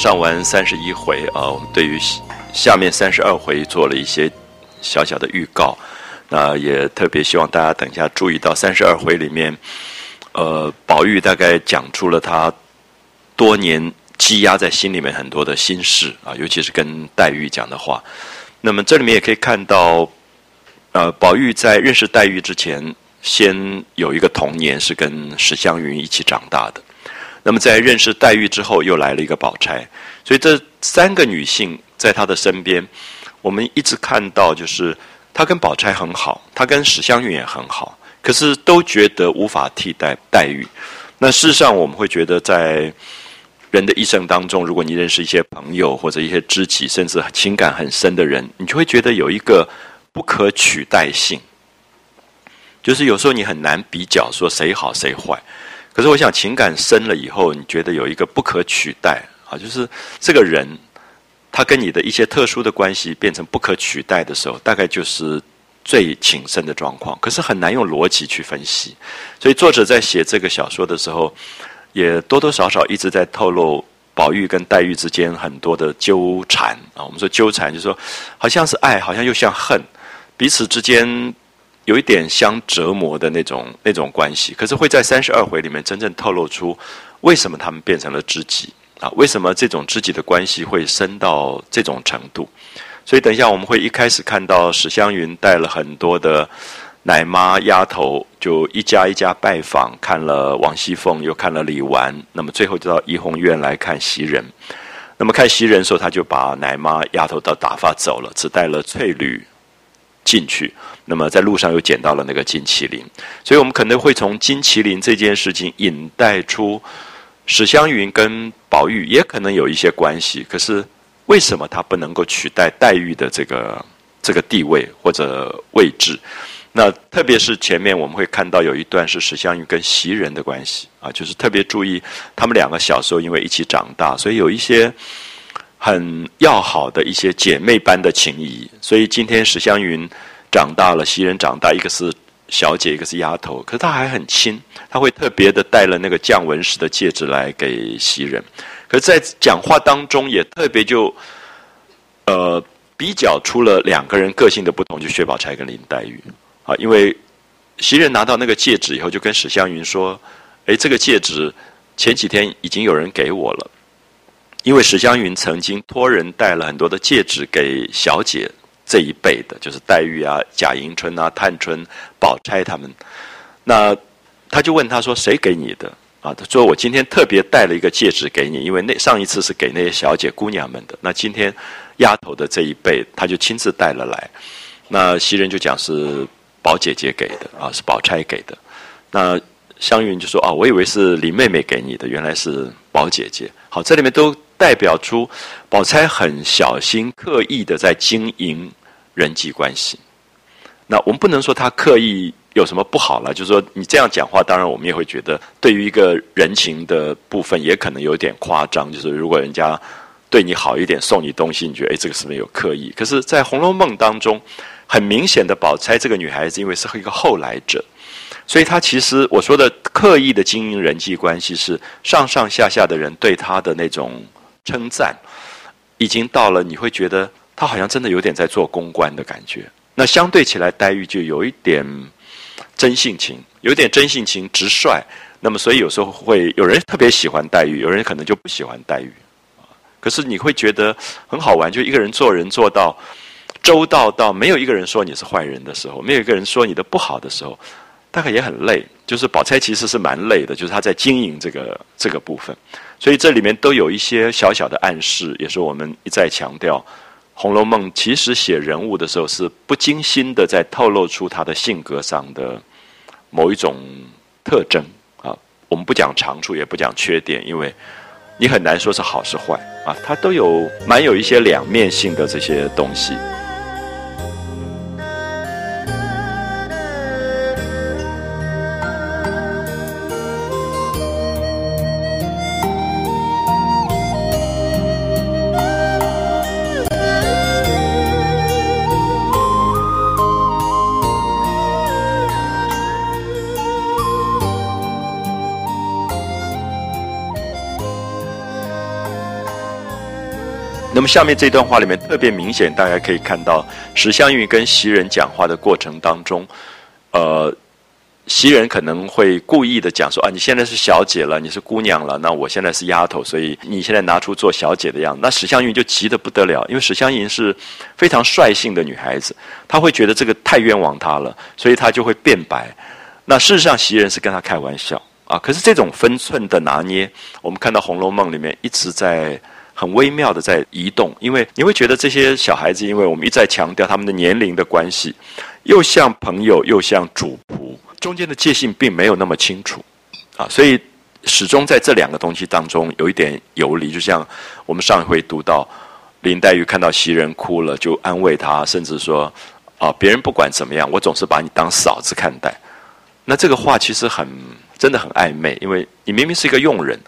上完三十一回啊，我们对于下面三十二回做了一些小小的预告。那也特别希望大家等一下注意到三十二回里面，呃，宝玉大概讲出了他多年积压在心里面很多的心事啊，尤其是跟黛玉讲的话。那么这里面也可以看到，呃，宝玉在认识黛玉之前，先有一个童年是跟史湘云一起长大的。那么在认识黛玉之后，又来了一个宝钗，所以这三个女性在她的身边，我们一直看到就是。她跟宝钗很好，她跟史湘云也很好，可是都觉得无法替代黛玉。那事实上，我们会觉得，在人的一生当中，如果你认识一些朋友或者一些知己，甚至情感很深的人，你就会觉得有一个不可取代性。就是有时候你很难比较说谁好谁坏，可是我想情感深了以后，你觉得有一个不可取代啊，就是这个人。他跟你的一些特殊的关系变成不可取代的时候，大概就是最谨慎的状况。可是很难用逻辑去分析，所以作者在写这个小说的时候，也多多少少一直在透露宝玉跟黛玉之间很多的纠缠啊。我们说纠缠，就是说好像是爱，好像又像恨，彼此之间有一点相折磨的那种那种关系。可是会在三十二回里面真正透露出为什么他们变成了知己。啊，为什么这种知己的关系会深到这种程度？所以等一下我们会一开始看到史湘云带了很多的奶妈丫头，就一家一家拜访，看了王熙凤，又看了李纨，那么最后就到怡红院来看袭人。那么看袭人的时候，他就把奶妈丫头都打发走了，只带了翠缕进去。那么在路上又捡到了那个金麒麟，所以我们可能会从金麒麟这件事情引带出。史湘云跟宝玉也可能有一些关系，可是为什么他不能够取代黛玉的这个这个地位或者位置？那特别是前面我们会看到有一段是史湘云跟袭人的关系啊，就是特别注意他们两个小时候因为一起长大，所以有一些很要好的一些姐妹般的情谊。所以今天史湘云长大了，袭人长大，一个是。小姐一个是丫头，可是她还很亲，她会特别的带了那个降文石的戒指来给袭人。可是，在讲话当中也特别就，呃，比较出了两个人个性的不同，就薛宝钗跟林黛玉啊。因为袭人拿到那个戒指以后，就跟史湘云说：“哎，这个戒指前几天已经有人给我了，因为史湘云曾经托人带了很多的戒指给小姐。”这一辈的，就是黛玉啊、贾迎春啊、探春、宝钗他们。那他就问他说：“谁给你的？”啊，他说：“我今天特别带了一个戒指给你，因为那上一次是给那些小姐姑娘们的。那今天丫头的这一辈，他就亲自带了来。那袭人就讲是宝姐姐给的啊，是宝钗给的。那湘云就说：“啊，我以为是林妹妹给你的，原来是宝姐姐。”好，这里面都代表出宝钗很小心、刻意的在经营。人际关系，那我们不能说他刻意有什么不好了，就是说你这样讲话，当然我们也会觉得对于一个人情的部分也可能有点夸张。就是如果人家对你好一点，送你东西，你觉得哎，这个是不是有刻意？可是，在《红楼梦》当中，很明显的，宝钗这个女孩子，因为是一个后来者，所以她其实我说的刻意的经营人际关系，是上上下下的人对她的那种称赞，已经到了你会觉得。他好像真的有点在做公关的感觉。那相对起来，黛玉就有一点真性情，有点真性情直率。那么，所以有时候会有人特别喜欢黛玉，有人可能就不喜欢黛玉。可是你会觉得很好玩，就一个人做人做到周到到没有一个人说你是坏人的时候，没有一个人说你的不好的时候，大概也很累。就是宝钗其实是蛮累的，就是她在经营这个这个部分。所以这里面都有一些小小的暗示，也是我们一再强调。《红楼梦》其实写人物的时候是不精心的，在透露出他的性格上的某一种特征啊。我们不讲长处，也不讲缺点，因为你很难说是好是坏啊。它都有蛮有一些两面性的这些东西。下面这段话里面特别明显，大家可以看到史湘云跟袭人讲话的过程当中，呃。袭人可能会故意的讲说啊，你现在是小姐了，你是姑娘了，那我现在是丫头，所以你现在拿出做小姐的样子。那史湘云就急得不得了，因为史湘云是非常率性的女孩子，她会觉得这个太冤枉她了，所以她就会辩白。那事实上，袭人是跟她开玩笑啊。可是这种分寸的拿捏，我们看到《红楼梦》里面一直在很微妙的在移动，因为你会觉得这些小孩子，因为我们一再强调他们的年龄的关系，又像朋友，又像主仆。中间的界限并没有那么清楚，啊，所以始终在这两个东西当中有一点游离。就像我们上一回读到林黛玉看到袭人哭了，就安慰她，甚至说：“啊，别人不管怎么样，我总是把你当嫂子看待。”那这个话其实很真的很暧昧，因为你明明是一个佣人，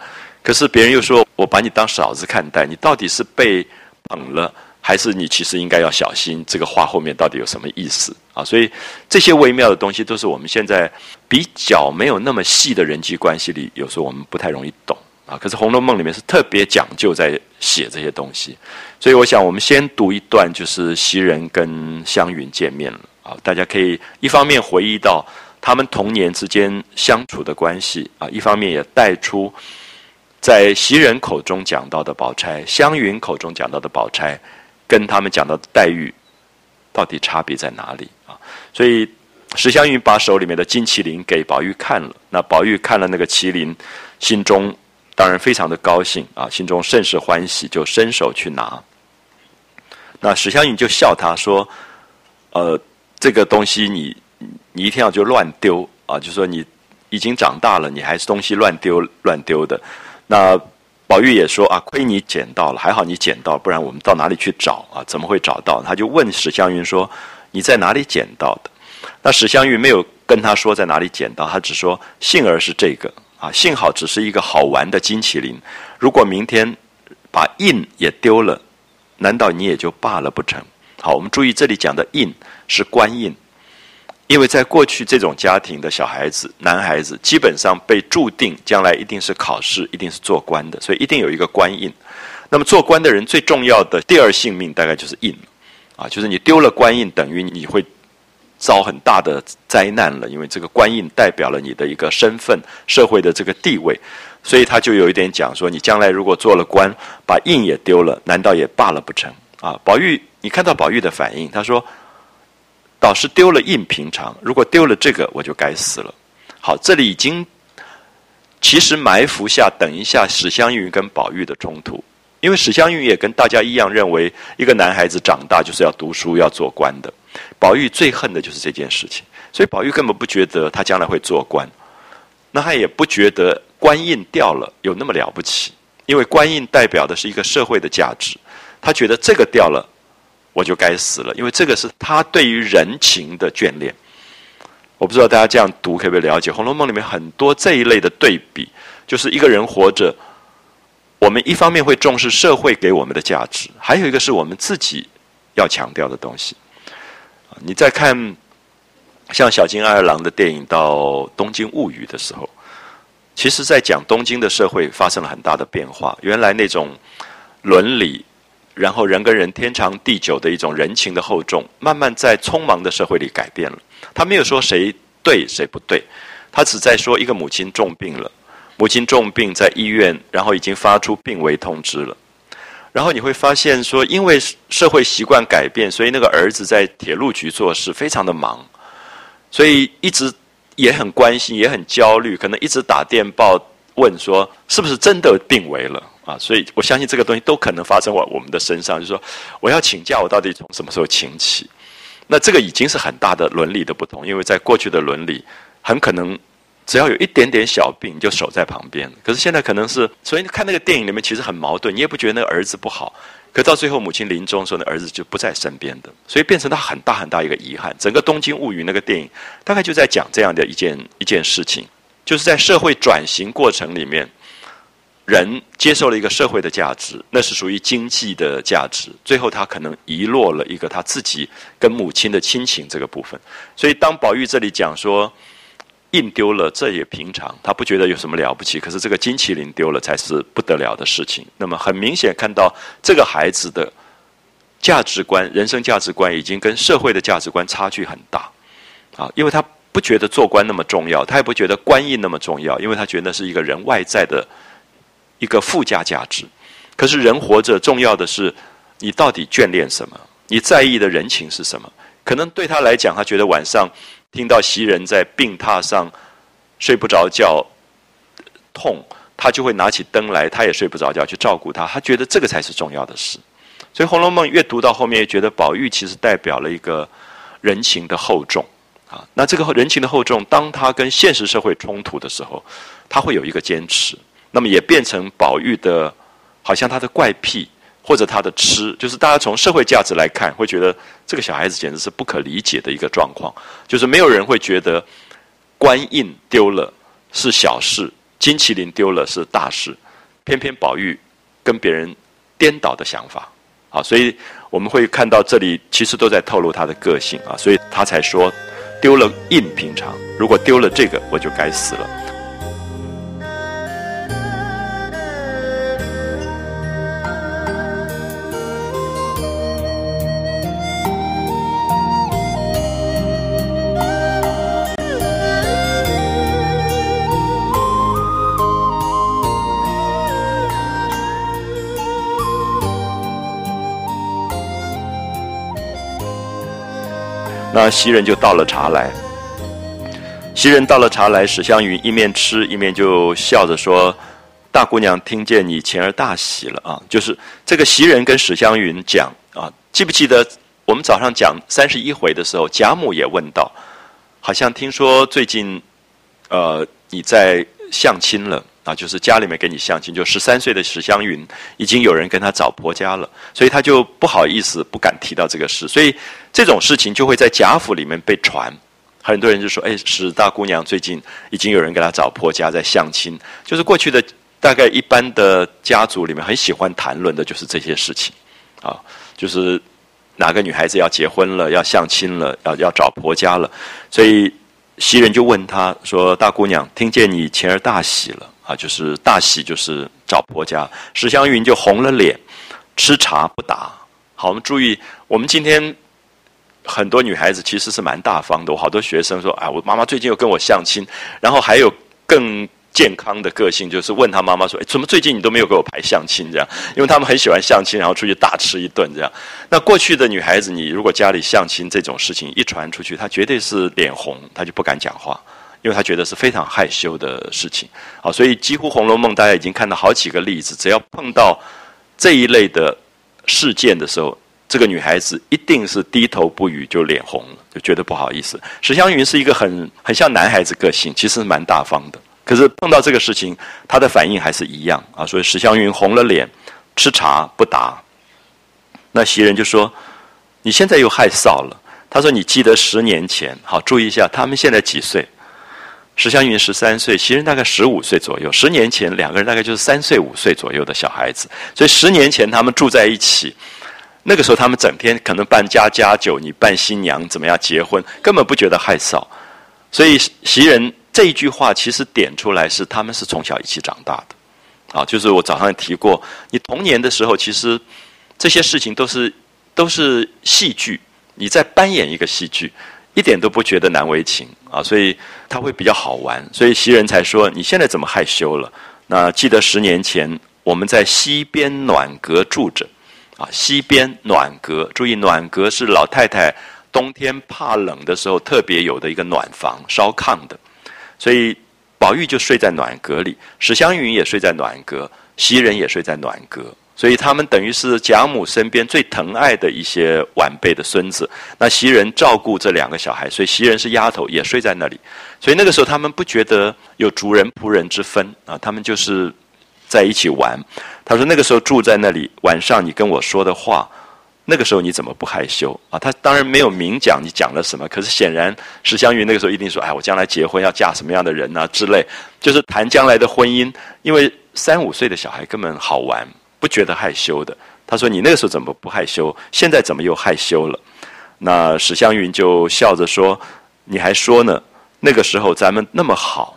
可是别人又说我把你当嫂子看待，你到底是被捧了？还是你其实应该要小心，这个话后面到底有什么意思啊？所以这些微妙的东西都是我们现在比较没有那么细的人际关系里，有时候我们不太容易懂啊。可是《红楼梦》里面是特别讲究在写这些东西，所以我想我们先读一段，就是袭人跟湘云见面了啊，大家可以一方面回忆到他们童年之间相处的关系啊，一方面也带出在袭人口中讲到的宝钗，湘云口中讲到的宝钗。跟他们讲到的黛玉，到底差别在哪里啊？所以史湘云把手里面的金麒麟给宝玉看了，那宝玉看了那个麒麟，心中当然非常的高兴啊，心中甚是欢喜，就伸手去拿。那史湘云就笑他说：“呃，这个东西你你一天要就乱丢啊，就说你已经长大了，你还是东西乱丢乱丢的。”那宝玉也说啊，亏你捡到了，还好你捡到，不然我们到哪里去找啊？怎么会找到？他就问史湘云说：“你在哪里捡到的？”那史湘云没有跟他说在哪里捡到，他只说：“幸而是这个啊，幸好只是一个好玩的金麒麟。如果明天把印也丢了，难道你也就罢了不成？”好，我们注意这里讲的印是官印。因为在过去这种家庭的小孩子、男孩子，基本上被注定将来一定是考试，一定是做官的，所以一定有一个官印。那么做官的人最重要的第二性命，大概就是印，啊，就是你丢了官印，等于你会遭很大的灾难了。因为这个官印代表了你的一个身份、社会的这个地位，所以他就有一点讲说，你将来如果做了官，把印也丢了，难道也罢了不成？啊，宝玉，你看到宝玉的反应，他说。倒是丢了印平常，如果丢了这个，我就该死了。好，这里已经其实埋伏下，等一下史湘云跟宝玉的冲突，因为史湘云也跟大家一样认为，一个男孩子长大就是要读书要做官的。宝玉最恨的就是这件事情，所以宝玉根本不觉得他将来会做官，那他也不觉得官印掉了有那么了不起，因为官印代表的是一个社会的价值，他觉得这个掉了。我就该死了，因为这个是他对于人情的眷恋。我不知道大家这样读可不可以了解《红楼梦》里面很多这一类的对比，就是一个人活着，我们一方面会重视社会给我们的价值，还有一个是我们自己要强调的东西。你在看像小津安二郎的电影到《东京物语》的时候，其实在讲东京的社会发生了很大的变化，原来那种伦理。然后人跟人天长地久的一种人情的厚重，慢慢在匆忙的社会里改变了。他没有说谁对谁不对，他只在说一个母亲重病了，母亲重病在医院，然后已经发出病危通知了。然后你会发现说，因为社会习惯改变，所以那个儿子在铁路局做事非常的忙，所以一直也很关心，也很焦虑，可能一直打电报问说是不是真的病危了。啊，所以我相信这个东西都可能发生我我们的身上。就是说，我要请假，我到底从什么时候请起？那这个已经是很大的伦理的不同，因为在过去的伦理，很可能只要有一点点小病就守在旁边。可是现在可能是，所以看那个电影里面其实很矛盾，你也不觉得那个儿子不好，可到最后母亲临终时候，那儿子就不在身边的，所以变成他很大很大一个遗憾。整个《东京物语》那个电影大概就在讲这样的一件一件事情，就是在社会转型过程里面。人接受了一个社会的价值，那是属于经济的价值。最后，他可能遗落了一个他自己跟母亲的亲情这个部分。所以，当宝玉这里讲说，印丢了，这也平常，他不觉得有什么了不起。可是这个金麒麟丢了才是不得了的事情。那么很明显看到这个孩子的价值观、人生价值观已经跟社会的价值观差距很大啊，因为他不觉得做官那么重要，他也不觉得官印那么重要，因为他觉得是一个人外在的一个附加价值。可是人活着，重要的是你到底眷恋什么？你在意的人情是什么？可能对他来讲，他觉得晚上听到袭人在病榻上睡不着觉，痛，他就会拿起灯来，他也睡不着觉去照顾他。他觉得这个才是重要的事。所以《红楼梦》越读到后面，觉得宝玉其实代表了一个人情的厚重啊。那这个人情的厚重，当他跟现实社会冲突的时候，他会有一个坚持。那么也变成宝玉的。好像他的怪癖或者他的痴，就是大家从社会价值来看，会觉得这个小孩子简直是不可理解的一个状况。就是没有人会觉得官印丢了是小事，金麒麟丢了是大事，偏偏宝玉跟别人颠倒的想法啊，所以我们会看到这里其实都在透露他的个性啊，所以他才说丢了印平常，如果丢了这个，我就该死了。那袭人就倒了茶来，袭人倒了茶来，史湘云一面吃一面就笑着说：“大姑娘听见你前儿大喜了啊！”就是这个袭人跟史湘云讲啊，记不记得我们早上讲三十一回的时候，贾母也问到，好像听说最近，呃，你在相亲了。啊，就是家里面给你相亲，就十三岁的史湘云已经有人跟他找婆家了，所以他就不好意思，不敢提到这个事，所以这种事情就会在贾府里面被传，很多人就说：“哎，史大姑娘最近已经有人给她找婆家在相亲。”就是过去的大概一般的家族里面很喜欢谈论的就是这些事情，啊，就是哪个女孩子要结婚了，要相亲了，要要找婆家了，所以袭人就问他说：“大姑娘，听见你前儿大喜了？”啊，就是大喜，就是找婆家。史湘云就红了脸，吃茶不答。好，我们注意，我们今天很多女孩子其实是蛮大方的。我好多学生说：“啊，我妈妈最近又跟我相亲。”然后还有更健康的个性，就是问他妈妈说：“哎，怎么最近你都没有给我排相亲？”这样，因为他们很喜欢相亲，然后出去大吃一顿这样。那过去的女孩子，你如果家里相亲这种事情一传出去，她绝对是脸红，她就不敢讲话。因为他觉得是非常害羞的事情，好，所以几乎《红楼梦》大家已经看到好几个例子，只要碰到这一类的事件的时候，这个女孩子一定是低头不语，就脸红了，就觉得不好意思。史湘云是一个很很像男孩子个性，其实蛮大方的，可是碰到这个事情，她的反应还是一样啊。所以史湘云红了脸，吃茶不答。那袭人就说：“你现在又害臊了。”他说：“你记得十年前，好注意一下，他们现在几岁？”史湘云十三岁，袭人大概十五岁左右。十年前，两个人大概就是三岁、五岁左右的小孩子。所以十年前他们住在一起，那个时候他们整天可能办家家酒，你办新娘怎么样结婚，根本不觉得害臊。所以袭人这一句话其实点出来是他们是从小一起长大的。啊，就是我早上提过，你童年的时候其实这些事情都是都是戏剧，你在扮演一个戏剧。一点都不觉得难为情啊，所以他会比较好玩，所以袭人才说你现在怎么害羞了？那记得十年前我们在西边暖阁住着，啊，西边暖阁，注意暖阁是老太太冬天怕冷的时候特别有的一个暖房，烧炕的，所以宝玉就睡在暖阁里，史湘云也睡在暖阁，袭人也睡在暖阁。所以他们等于是贾母身边最疼爱的一些晚辈的孙子。那袭人照顾这两个小孩，所以袭人是丫头，也睡在那里。所以那个时候他们不觉得有主人仆人之分啊，他们就是在一起玩。他说那个时候住在那里，晚上你跟我说的话，那个时候你怎么不害羞啊？他当然没有明讲你讲了什么，可是显然史湘云那个时候一定说：“哎，我将来结婚要嫁什么样的人啊？”之类，就是谈将来的婚姻。因为三五岁的小孩根本好玩。不觉得害羞的，他说：“你那个时候怎么不害羞？现在怎么又害羞了？”那史湘云就笑着说：“你还说呢？那个时候咱们那么好，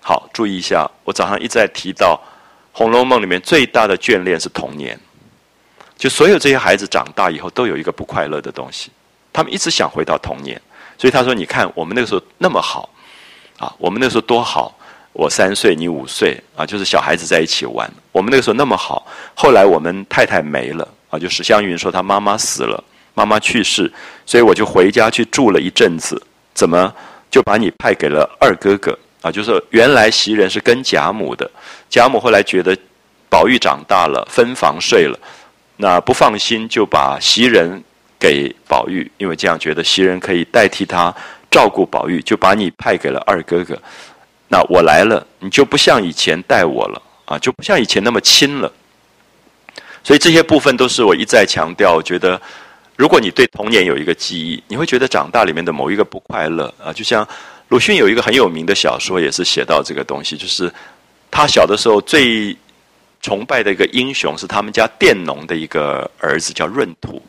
好注意一下，我早上一再提到《红楼梦》里面最大的眷恋是童年，就所有这些孩子长大以后都有一个不快乐的东西，他们一直想回到童年，所以他说：“你看我们那个时候那么好，啊，我们那时候多好，我三岁你五岁啊，就是小孩子在一起玩，我们那个时候那么好。后来我们太太没了啊，就史湘云说她妈妈死了，妈妈去世，所以我就回家去住了一阵子，怎么？”就把你派给了二哥哥啊，就是原来袭人是跟贾母的，贾母后来觉得宝玉长大了，分房睡了，那不放心，就把袭人给宝玉，因为这样觉得袭人可以代替他照顾宝玉，就把你派给了二哥哥。那我来了，你就不像以前待我了啊，就不像以前那么亲了。所以这些部分都是我一再强调，我觉得。如果你对童年有一个记忆，你会觉得长大里面的某一个不快乐啊，就像鲁迅有一个很有名的小说，也是写到这个东西，就是他小的时候最崇拜的一个英雄是他们家佃农的一个儿子，叫闰土，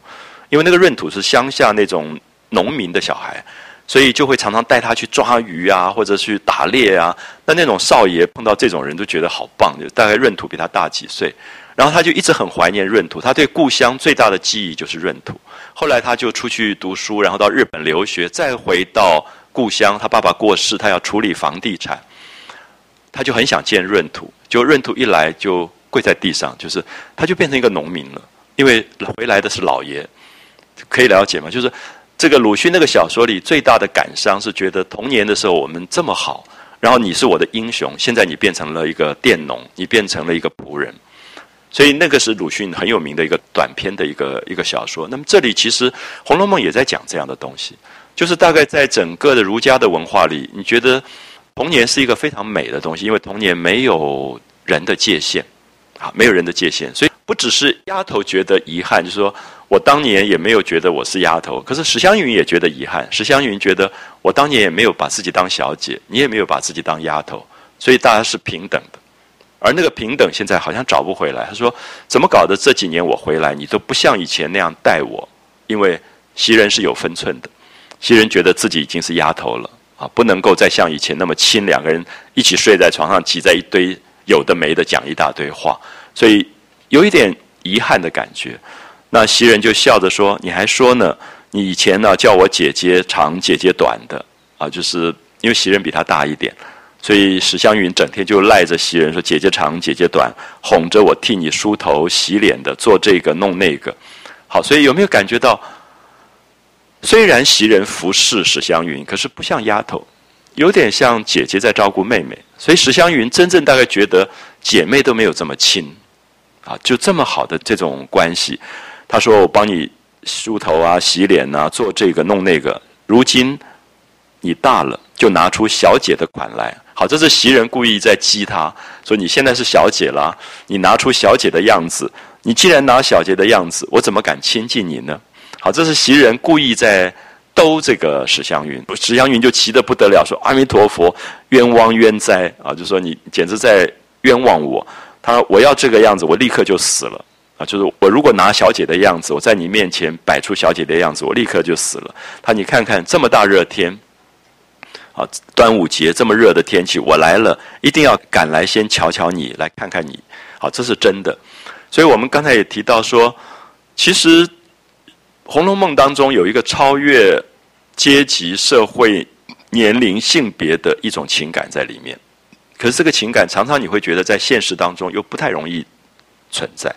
因为那个闰土是乡下那种农民的小孩，所以就会常常带他去抓鱼啊，或者去打猎啊。那那种少爷碰到这种人都觉得好棒，就大概闰土比他大几岁。然后他就一直很怀念闰土，他对故乡最大的记忆就是闰土。后来他就出去读书，然后到日本留学，再回到故乡。他爸爸过世，他要处理房地产，他就很想见闰土。就闰土一来，就跪在地上，就是他就变成一个农民了。因为回来的是老爷，可以了解吗？就是这个鲁迅那个小说里最大的感伤是觉得童年的时候我们这么好，然后你是我的英雄，现在你变成了一个佃农，你变成了一个仆人。所以那个是鲁迅很有名的一个短篇的一个一个小说。那么这里其实《红楼梦》也在讲这样的东西，就是大概在整个的儒家的文化里，你觉得童年是一个非常美的东西，因为童年没有人的界限，啊，没有人的界限，所以不只是丫头觉得遗憾，就是说我当年也没有觉得我是丫头，可是史湘云也觉得遗憾，史湘云觉得我当年也没有把自己当小姐，你也没有把自己当丫头，所以大家是平等的。而那个平等现在好像找不回来。他说：“怎么搞的？这几年我回来，你都不像以前那样待我，因为袭人是有分寸的。袭人觉得自己已经是丫头了啊，不能够再像以前那么亲，两个人一起睡在床上，挤在一堆有的没的讲一大堆话，所以有一点遗憾的感觉。那袭人就笑着说：‘你还说呢？你以前呢叫我姐姐长，姐姐短的啊，就是因为袭人比她大一点。’”所以史湘云整天就赖着袭人说：“姐姐长，姐姐短，哄着我替你梳头、洗脸的，做这个弄那个。”好，所以有没有感觉到？虽然袭人服侍史湘云，可是不像丫头，有点像姐姐在照顾妹妹。所以史湘云真正大概觉得姐妹都没有这么亲啊，就这么好的这种关系。他说：“我帮你梳头啊、洗脸啊，做这个弄那个。如今你大了，就拿出小姐的款来。”好，这是袭人故意在激他，说你现在是小姐了，你拿出小姐的样子。你既然拿小姐的样子，我怎么敢亲近你呢？好，这是袭人故意在逗这个史湘云，史湘云就气得不得了，说阿弥陀佛，冤枉冤哉啊！就说你简直在冤枉我。他说我要这个样子，我立刻就死了啊！就是我如果拿小姐的样子，我在你面前摆出小姐的样子，我立刻就死了。他你看看这么大热天。啊，端午节这么热的天气，我来了，一定要赶来先瞧瞧你，来看看你。好，这是真的。所以我们刚才也提到说，其实《红楼梦》当中有一个超越阶级、社会、年龄、性别的一种情感在里面。可是这个情感常常你会觉得在现实当中又不太容易存在。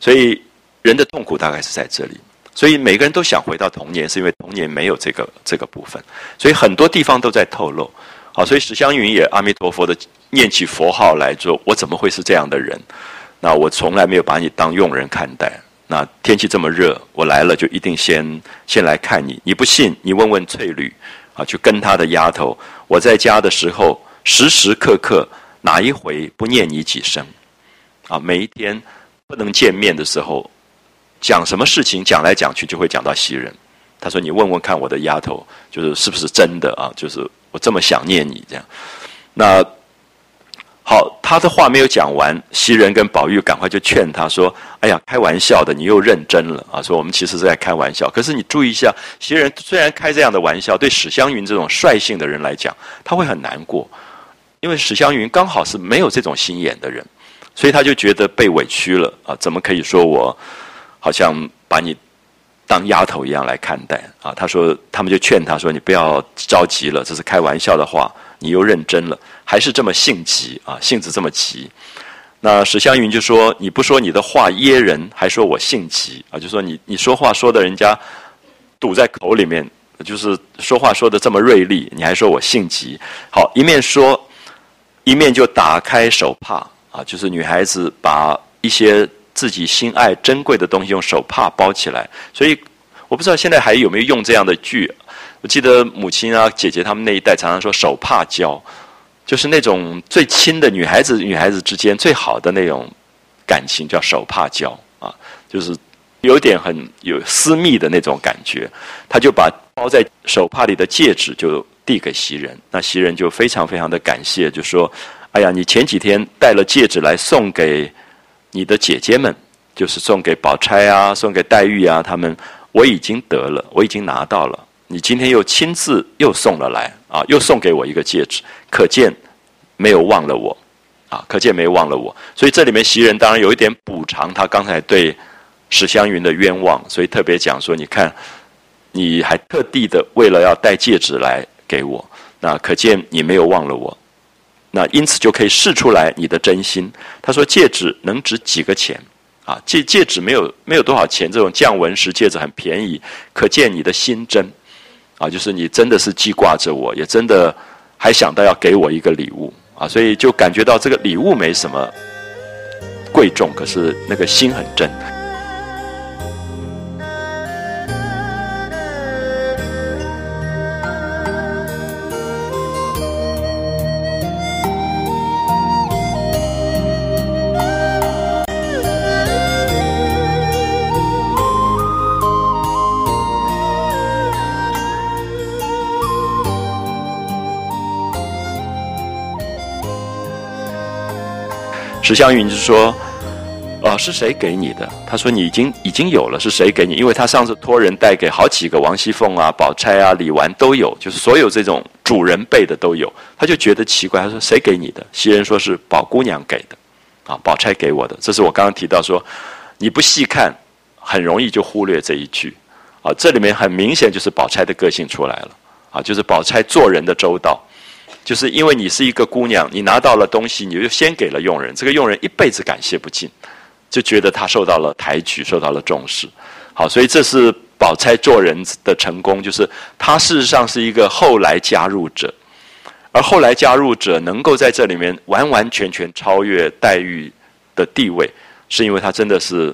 所以人的痛苦大概是在这里。所以每个人都想回到童年，是因为童年没有这个这个部分，所以很多地方都在透露。好，所以史湘云也阿弥陀佛的念起佛号来说：“我怎么会是这样的人？那我从来没有把你当佣人看待。那天气这么热，我来了就一定先先来看你。你不信，你问问翠缕啊，去跟他的丫头。我在家的时候，时时刻刻哪一回不念你几声？啊，每一天不能见面的时候。”讲什么事情讲来讲去就会讲到袭人，他说：“你问问看我的丫头，就是是不是真的啊？就是我这么想念你这样。”那好，他的话没有讲完，袭人跟宝玉赶快就劝他说：“哎呀，开玩笑的，你又认真了啊！说我们其实是在开玩笑。可是你注意一下，袭人虽然开这样的玩笑，对史湘云这种率性的人来讲，他会很难过，因为史湘云刚好是没有这种心眼的人，所以他就觉得被委屈了啊！怎么可以说我好像把你当丫头一样来看待啊？他说，他们就劝他说：你不要着急了，这是开玩笑的话。”你又认真了，还是这么性急啊？性子这么急，那史湘云就说：“你不说你的话噎人，还说我性急啊？就说你你说话说的人家堵在口里面，就是说话说的这么锐利，你还说我性急？好，一面说，一面就打开手帕啊，就是女孩子把一些自己心爱珍贵的东西用手帕包起来。所以我不知道现在还有没有用这样的句。”我记得母亲啊、姐姐他们那一代常常说“手帕交”，就是那种最亲的女孩子、女孩子之间最好的那种感情，叫手帕交啊，就是有点很有私密的那种感觉。他就把包在手帕里的戒指就递给袭人，那袭人就非常非常的感谢，就说：“哎呀，你前几天带了戒指来送给你的姐姐们，就是送给宝钗啊、送给黛玉啊，他们我已经得了，我已经拿到了。”你今天又亲自又送了来啊，又送给我一个戒指，可见没有忘了我，啊，可见没忘了我。所以这里面袭人当然有一点补偿他刚才对史湘云的冤枉，所以特别讲说，你看你还特地的为了要带戒指来给我，那可见你没有忘了我，那因此就可以试出来你的真心。他说戒指能值几个钱？啊，戒戒指没有没有多少钱，这种降纹石戒指很便宜，可见你的心真。啊，就是你真的是记挂着我，也真的还想到要给我一个礼物啊，所以就感觉到这个礼物没什么贵重，可是那个心很真。史湘云就说：“啊，是谁给你的？”他说：“你已经已经有了，是谁给你？因为他上次托人带给好几个王熙凤啊、宝钗啊、李纨都有，就是所有这种主人辈的都有。他就觉得奇怪，他说：‘谁给你的？’袭人说是宝姑娘给的，啊，宝钗给我的。这是我刚刚提到说，你不细看，很容易就忽略这一句。啊，这里面很明显就是宝钗的个性出来了，啊，就是宝钗做人的周到。”就是因为你是一个姑娘，你拿到了东西，你就先给了佣人，这个佣人一辈子感谢不尽，就觉得他受到了抬举，受到了重视。好，所以这是宝钗做人的成功，就是她事实上是一个后来加入者，而后来加入者能够在这里面完完全全超越黛玉的地位，是因为她真的是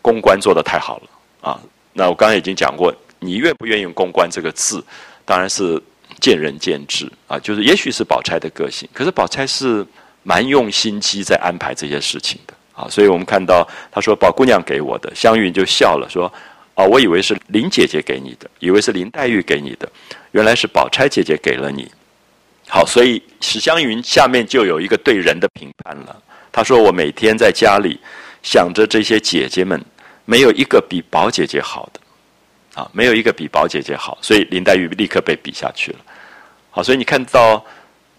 公关做得太好了啊。那我刚才已经讲过，你愿不愿意用“公关”这个字，当然是。见仁见智啊，就是也许是宝钗的个性，可是宝钗是蛮用心机在安排这些事情的啊，所以我们看到他说宝姑娘给我的，湘云就笑了说，哦，我以为是林姐姐给你的，以为是林黛玉给你的，原来是宝钗姐姐给了你。好，所以史湘云下面就有一个对人的评判了。他说我每天在家里想着这些姐姐们，没有一个比宝姐姐好的。啊，没有一个比宝姐姐好，所以林黛玉立刻被比下去了。好，所以你看到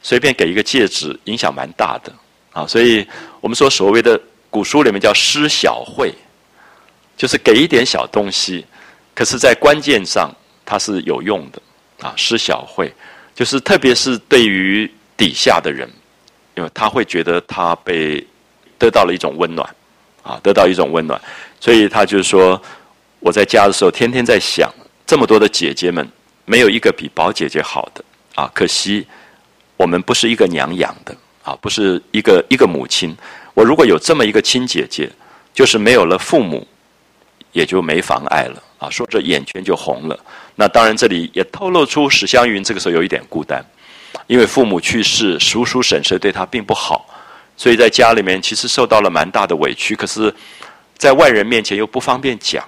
随便给一个戒指，影响蛮大的啊。所以我们说所谓的古书里面叫施小惠，就是给一点小东西，可是在关键上它是有用的啊。施小惠就是特别是对于底下的人，因为他会觉得他被得到了一种温暖啊，得到一种温暖，所以他就是说。我在家的时候，天天在想，这么多的姐姐们，没有一个比宝姐姐好的啊！可惜我们不是一个娘养的啊，不是一个一个母亲。我如果有这么一个亲姐姐，就是没有了父母，也就没妨碍了啊！说着眼圈就红了。那当然，这里也透露出史湘云这个时候有一点孤单，因为父母去世，叔叔婶婶对她并不好，所以在家里面其实受到了蛮大的委屈。可是，在外人面前又不方便讲。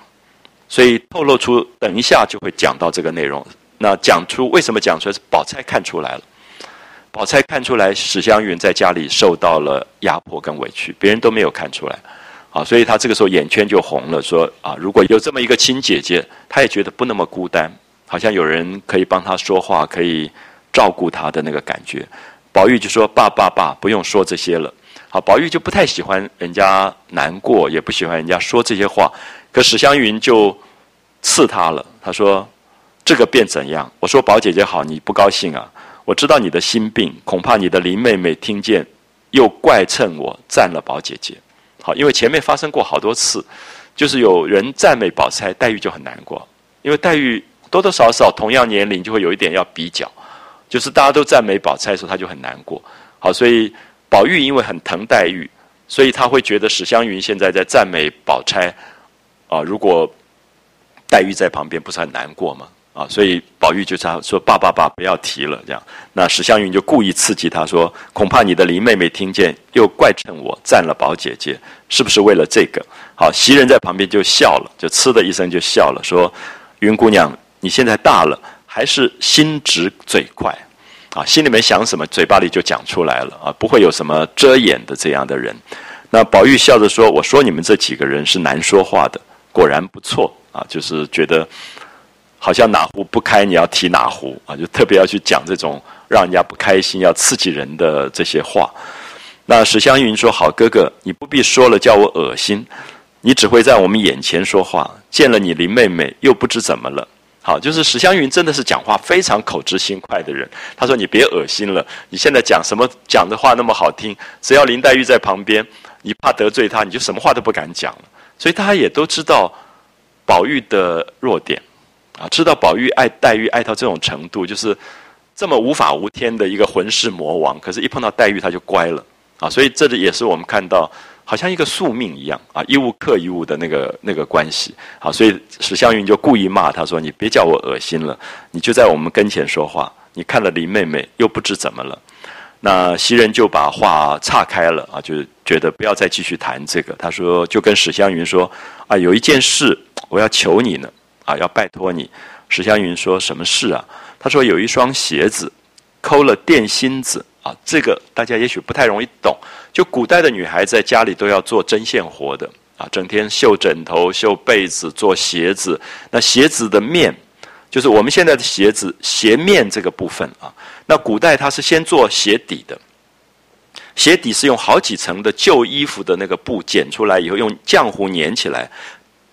所以透露出，等一下就会讲到这个内容。那讲出为什么讲出来是宝钗看出来了，宝钗看出来史湘云在家里受到了压迫跟委屈，别人都没有看出来，啊，所以她这个时候眼圈就红了，说啊，如果有这么一个亲姐姐，她也觉得不那么孤单，好像有人可以帮她说话，可以照顾她的那个感觉。宝玉就说：“爸爸爸，不用说这些了。”好，宝玉就不太喜欢人家难过，也不喜欢人家说这些话。可史湘云就刺他了，他说：“这个便怎样？我说宝姐姐好，你不高兴啊？我知道你的心病，恐怕你的林妹妹听见，又怪称我赞了宝姐姐。好，因为前面发生过好多次，就是有人赞美宝钗，黛玉就很难过，因为黛玉多多少少同样年龄就会有一点要比较。”就是大家都赞美宝钗的时候，她就很难过。好，所以宝玉因为很疼黛玉，所以他会觉得史湘云现在在赞美宝钗，啊，如果黛玉在旁边，不是很难过吗？啊，所以宝玉就他说：“爸爸爸，不要提了。”这样，那史湘云就故意刺激他说：“恐怕你的林妹妹听见，又怪称我占了宝姐姐，是不是为了这个？”好，袭人在旁边就笑了，就嗤的一声就笑了，说：“云姑娘，你现在大了。”还是心直嘴快，啊，心里面想什么，嘴巴里就讲出来了啊，不会有什么遮掩的这样的人。那宝玉笑着说：“我说你们这几个人是难说话的，果然不错啊，就是觉得好像哪壶不开你要提哪壶啊，就特别要去讲这种让人家不开心、要刺激人的这些话。”那史湘云说：“好哥哥，你不必说了，叫我恶心。你只会在我们眼前说话，见了你林妹妹又不知怎么了。”好，就是史湘云真的是讲话非常口直心快的人。他说：“你别恶心了，你现在讲什么讲的话那么好听，只要林黛玉在旁边，你怕得罪她，你就什么话都不敢讲了。”所以大家也都知道宝玉的弱点，啊，知道宝玉爱黛玉爱到这种程度，就是这么无法无天的一个混世魔王，可是一碰到黛玉他就乖了啊。所以这里也是我们看到。好像一个宿命一样啊，一物克一物的那个那个关系。好，所以史湘云就故意骂他说：“你别叫我恶心了，你就在我们跟前说话。你看了林妹妹，又不知怎么了。”那袭人就把话岔开了啊，就觉得不要再继续谈这个。他说：“就跟史湘云说啊，有一件事我要求你呢，啊，要拜托你。”史湘云说什么事啊？他说：“有一双鞋子，抠了电芯子。”啊，这个大家也许不太容易懂。就古代的女孩在家里都要做针线活的啊，整天绣枕头、绣被子、做鞋子。那鞋子的面，就是我们现在的鞋子鞋面这个部分啊。那古代它是先做鞋底的，鞋底是用好几层的旧衣服的那个布剪出来以后，用浆糊粘起来，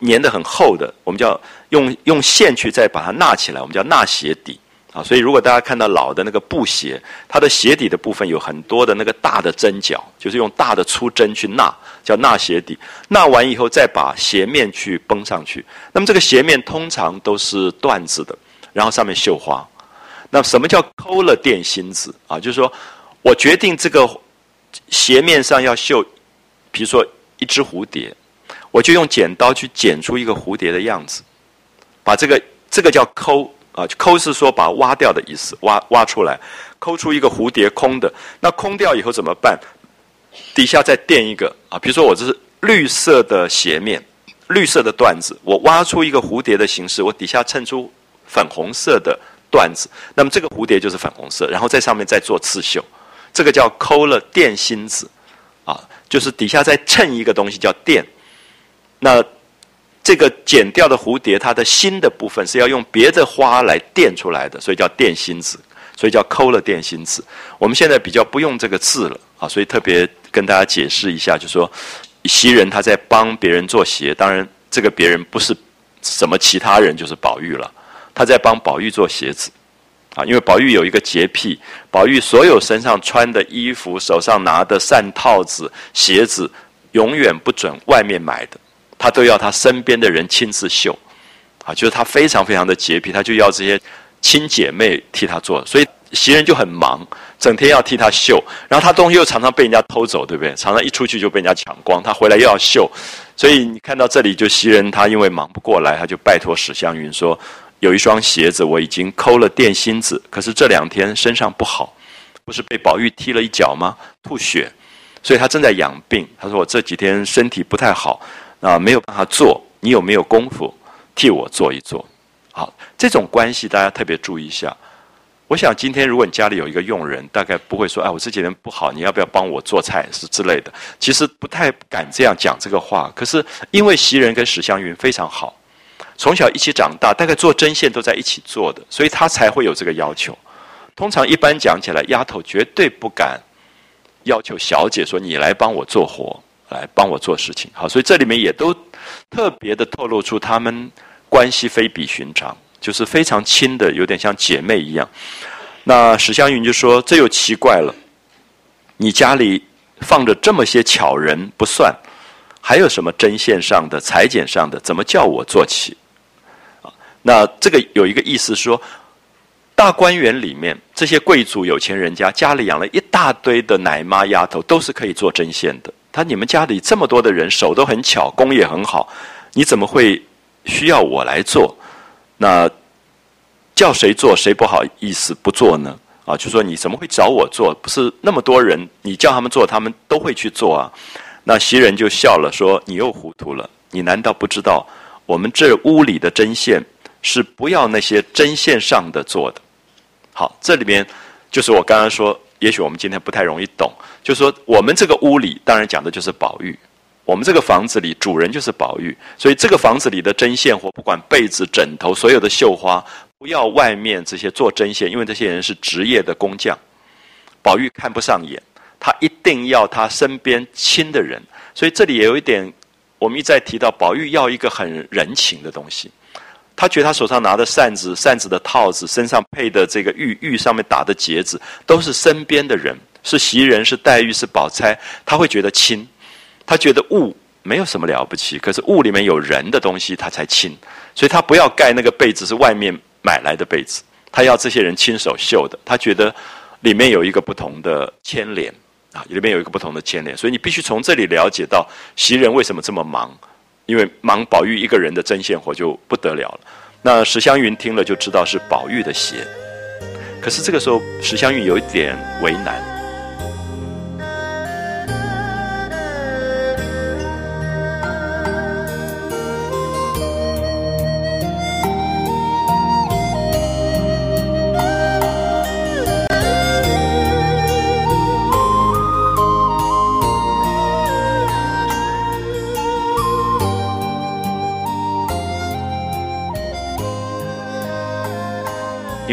粘的很厚的，我们叫用用线去再把它纳起来，我们叫纳鞋底。啊，所以如果大家看到老的那个布鞋，它的鞋底的部分有很多的那个大的针脚，就是用大的粗针去纳，叫纳鞋底。纳完以后，再把鞋面去绷上去。那么这个鞋面通常都是缎子的，然后上面绣花。那什么叫抠了电芯子啊？就是说我决定这个鞋面上要绣，比如说一只蝴蝶，我就用剪刀去剪出一个蝴蝶的样子，把这个这个叫抠。啊，抠是说把挖掉的意思，挖挖出来，抠出一个蝴蝶空的。那空掉以后怎么办？底下再垫一个啊，比如说我这是绿色的鞋面，绿色的缎子，我挖出一个蝴蝶的形式，我底下衬出粉红色的缎子，那么这个蝴蝶就是粉红色，然后在上面再做刺绣，这个叫抠了垫心子，啊，就是底下再衬一个东西叫垫，那。这个剪掉的蝴蝶，它的心的部分是要用别的花来垫出来的，所以叫垫心子，所以叫抠了垫心子。我们现在比较不用这个字了啊，所以特别跟大家解释一下，就说袭人他在帮别人做鞋，当然这个别人不是什么其他人，就是宝玉了。他在帮宝玉做鞋子啊，因为宝玉有一个洁癖，宝玉所有身上穿的衣服、手上拿的扇套子、鞋子，永远不准外面买的。他都要他身边的人亲自绣，啊，就是他非常非常的洁癖，他就要这些亲姐妹替他做，所以袭人就很忙，整天要替他绣，然后他东西又常常被人家偷走，对不对？常常一出去就被人家抢光，他回来又要绣，所以你看到这里，就袭人他因为忙不过来，他就拜托史湘云说，有一双鞋子我已经抠了垫心子，可是这两天身上不好，不是被宝玉踢了一脚吗？吐血，所以他正在养病。他说我这几天身体不太好。啊，没有办法做，你有没有功夫替我做一做？好，这种关系大家特别注意一下。我想今天如果你家里有一个佣人，大概不会说：“哎，我这几天不好，你要不要帮我做菜？”是之类的。其实不太敢这样讲这个话。可是因为袭人跟史湘云非常好，从小一起长大，大概做针线都在一起做的，所以他才会有这个要求。通常一般讲起来，丫头绝对不敢要求小姐说：“你来帮我做活，来帮我做事情。”好，所以这里面也都特别的透露出他们关系非比寻常。就是非常亲的，有点像姐妹一样。那史湘云就说：“这又奇怪了，你家里放着这么些巧人不算，还有什么针线上的、裁剪上的，怎么叫我做起？”啊，那这个有一个意思说，大观园里面这些贵族有钱人家家里养了一大堆的奶妈丫头，都是可以做针线的。他你们家里这么多的人手都很巧，工也很好，你怎么会需要我来做？那叫谁做谁不好意思不做呢？啊，就说你怎么会找我做？不是那么多人，你叫他们做，他们都会去做啊。那袭人就笑了，说：“你又糊涂了，你难道不知道我们这屋里的针线是不要那些针线上的做的？”好，这里面就是我刚刚说，也许我们今天不太容易懂，就是说我们这个屋里当然讲的就是宝玉。我们这个房子里，主人就是宝玉，所以这个房子里的针线活，不管被子、枕头，所有的绣花，不要外面这些做针线，因为这些人是职业的工匠，宝玉看不上眼，他一定要他身边亲的人。所以这里也有一点，我们一再提到，宝玉要一个很人情的东西。他觉得他手上拿的扇子、扇子的套子，身上配的这个玉玉上面打的结子，都是身边的人，是袭人，是黛玉，是宝钗，他会觉得亲。他觉得物没有什么了不起，可是物里面有人的东西，他才亲。所以他不要盖那个被子是外面买来的被子，他要这些人亲手绣的。他觉得里面有一个不同的牵连啊，里面有一个不同的牵连。所以你必须从这里了解到袭人为什么这么忙，因为忙宝玉一个人的针线活就不得了了。那史湘云听了就知道是宝玉的鞋，可是这个时候史湘云有一点为难。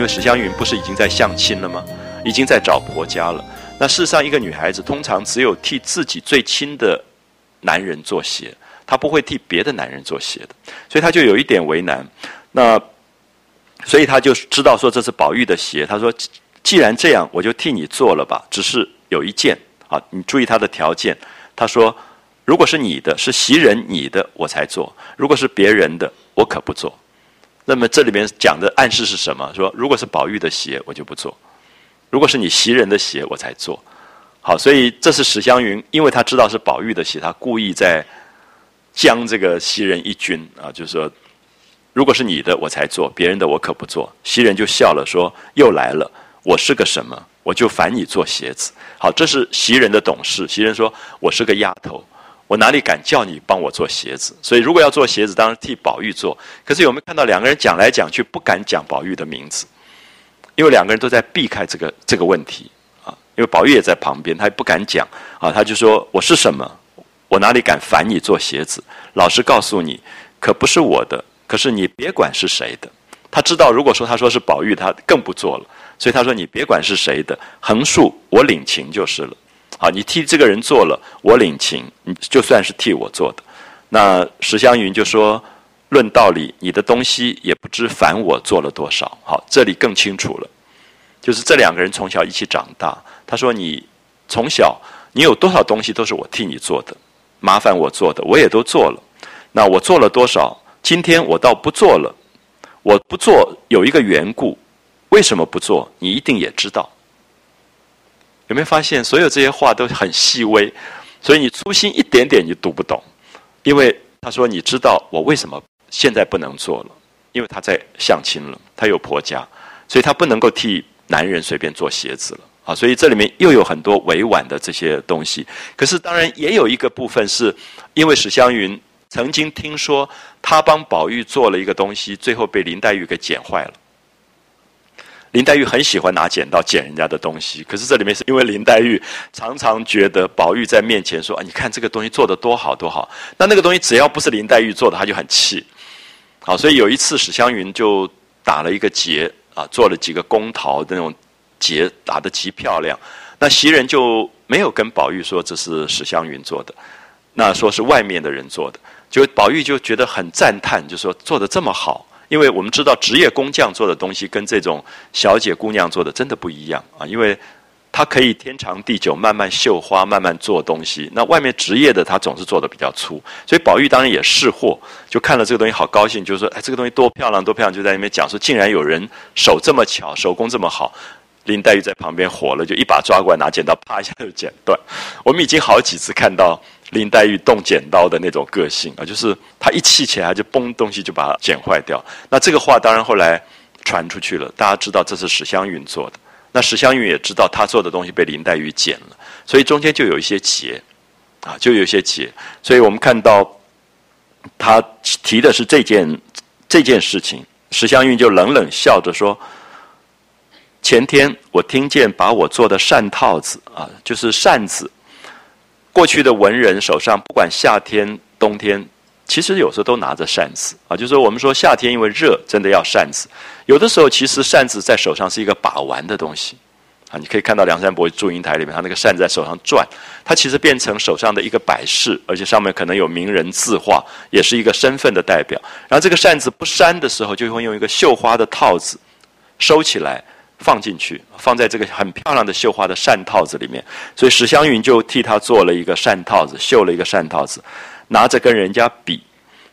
为史湘云不是已经在相亲了吗？已经在找婆家了。那事实上，一个女孩子通常只有替自己最亲的男人做鞋，她不会替别的男人做鞋的。所以她就有一点为难。那所以她就知道说这是宝玉的鞋。她说：“既然这样，我就替你做了吧。只是有一件啊，你注意她的条件。她说：如果是你的，是袭人你的，我才做；如果是别人的，我可不做。”那么这里面讲的暗示是什么？说如果是宝玉的鞋，我就不做；如果是你袭人的鞋，我才做。好，所以这是史湘云，因为他知道是宝玉的鞋，他故意在将这个袭人一军啊，就是说，如果是你的，我才做；别人的，我可不做。袭人就笑了，说：“又来了，我是个什么？我就烦你做鞋子。”好，这是袭人的懂事。袭人说：“我是个丫头。”我哪里敢叫你帮我做鞋子？所以如果要做鞋子，当然替宝玉做。可是有没有看到两个人讲来讲去不敢讲宝玉的名字？因为两个人都在避开这个这个问题啊。因为宝玉也在旁边，他也不敢讲啊。他就说：“我是什么？我哪里敢烦你做鞋子？老实告诉你，可不是我的。可是你别管是谁的。他知道，如果说他说是宝玉，他更不做了。所以他说：你别管是谁的，横竖我领情就是了。”好，你替这个人做了，我领情，你就算是替我做的。那史湘云就说：“论道理，你的东西也不知烦我做了多少。”好，这里更清楚了，就是这两个人从小一起长大。他说：“你从小你有多少东西都是我替你做的，麻烦我做的，我也都做了。那我做了多少？今天我倒不做了。我不做有一个缘故，为什么不做？你一定也知道。”有没有发现，所有这些话都很细微，所以你粗心一点点你读不懂。因为他说：“你知道我为什么现在不能做了？因为他在相亲了，他有婆家，所以他不能够替男人随便做鞋子了啊。所以这里面又有很多委婉的这些东西。可是当然也有一个部分是因为史湘云曾经听说他帮宝玉做了一个东西，最后被林黛玉给剪坏了。林黛玉很喜欢拿剪刀剪人家的东西，可是这里面是因为林黛玉常常觉得宝玉在面前说：“啊，你看这个东西做的多好多好。”那那个东西只要不是林黛玉做的，他就很气。好，所以有一次史湘云就打了一个结啊，做了几个宫桃的那种结，打得极漂亮。那袭人就没有跟宝玉说这是史湘云做的，那说是外面的人做的，就宝玉就觉得很赞叹，就说做的这么好。因为我们知道职业工匠做的东西跟这种小姐姑娘做的真的不一样啊，因为她可以天长地久，慢慢绣花，慢慢做东西。那外面职业的他总是做的比较粗，所以宝玉当然也识货，就看了这个东西好高兴，就说：“哎，这个东西多漂亮，多漂亮！”就在那边讲说：“竟然有人手这么巧，手工这么好。”林黛玉在旁边火了，就一把抓过来，拿剪刀啪一下就剪断。我们已经好几次看到。林黛玉动剪刀的那种个性啊，就是她一气起来就崩东西就把它剪坏掉。那这个话当然后来传出去了，大家知道这是史湘云做的。那史湘云也知道她做的东西被林黛玉剪了，所以中间就有一些结啊，就有一些结。所以我们看到他提的是这件这件事情，史湘云就冷冷笑着说：“前天我听见把我做的扇套子啊，就是扇子。”过去的文人手上，不管夏天、冬天，其实有时候都拿着扇子啊。就是，我们说夏天因为热，真的要扇子。有的时候，其实扇子在手上是一个把玩的东西啊。你可以看到梁山伯祝英台里面，他那个扇子在手上转，它其实变成手上的一个摆饰，而且上面可能有名人字画，也是一个身份的代表。然后这个扇子不扇的时候，就会用一个绣花的套子收起来。放进去，放在这个很漂亮的绣花的扇套子里面，所以史湘云就替他做了一个扇套子，绣了一个扇套子，拿着跟人家比，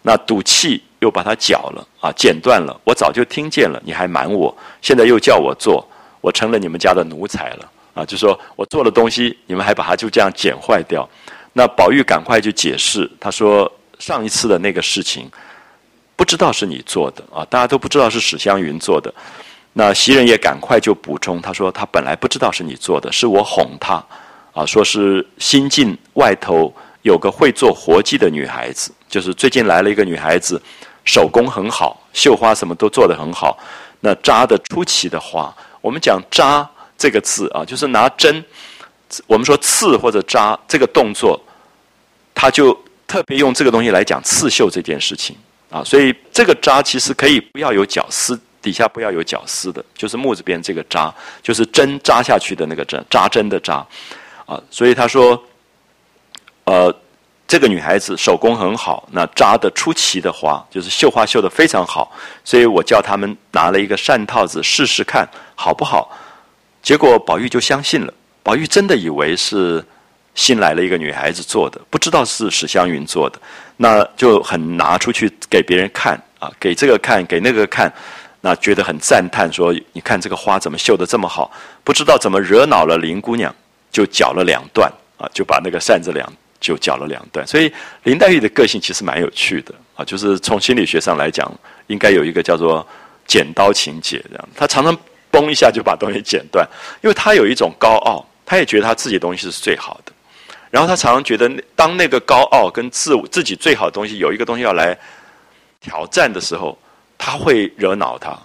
那赌气又把它绞了啊，剪断了。我早就听见了，你还瞒我，现在又叫我做，我成了你们家的奴才了啊！就说我做的东西，你们还把它就这样剪坏掉。那宝玉赶快就解释，他说上一次的那个事情，不知道是你做的啊，大家都不知道是史湘云做的。那袭人也赶快就补充，他说他本来不知道是你做的，是我哄他，啊，说是新进外头有个会做活计的女孩子，就是最近来了一个女孩子，手工很好，绣花什么都做得很好，那扎的出奇的花，我们讲扎这个字啊，就是拿针，我们说刺或者扎这个动作，他就特别用这个东西来讲刺绣这件事情啊，所以这个扎其实可以不要有绞丝。底下不要有绞丝的，就是木字边这个扎，就是针扎下去的那个针，扎针的扎，啊，所以他说，呃，这个女孩子手工很好，那扎的出奇的花，就是绣花绣的非常好，所以我叫他们拿了一个扇套子试试看好不好，结果宝玉就相信了，宝玉真的以为是新来了一个女孩子做的，不知道是史湘云做的，那就很拿出去给别人看啊，给这个看，给那个看。那觉得很赞叹，说：“你看这个花怎么绣的这么好？不知道怎么惹恼了林姑娘，就绞了两段啊，就把那个扇子两就绞了两段。所以林黛玉的个性其实蛮有趣的啊，就是从心理学上来讲，应该有一个叫做剪刀情节这样。她常常嘣一下就把东西剪断，因为她有一种高傲，她也觉得她自己东西是最好的。然后她常常觉得，当那个高傲跟自自己最好的东西有一个东西要来挑战的时候。”他会惹恼他，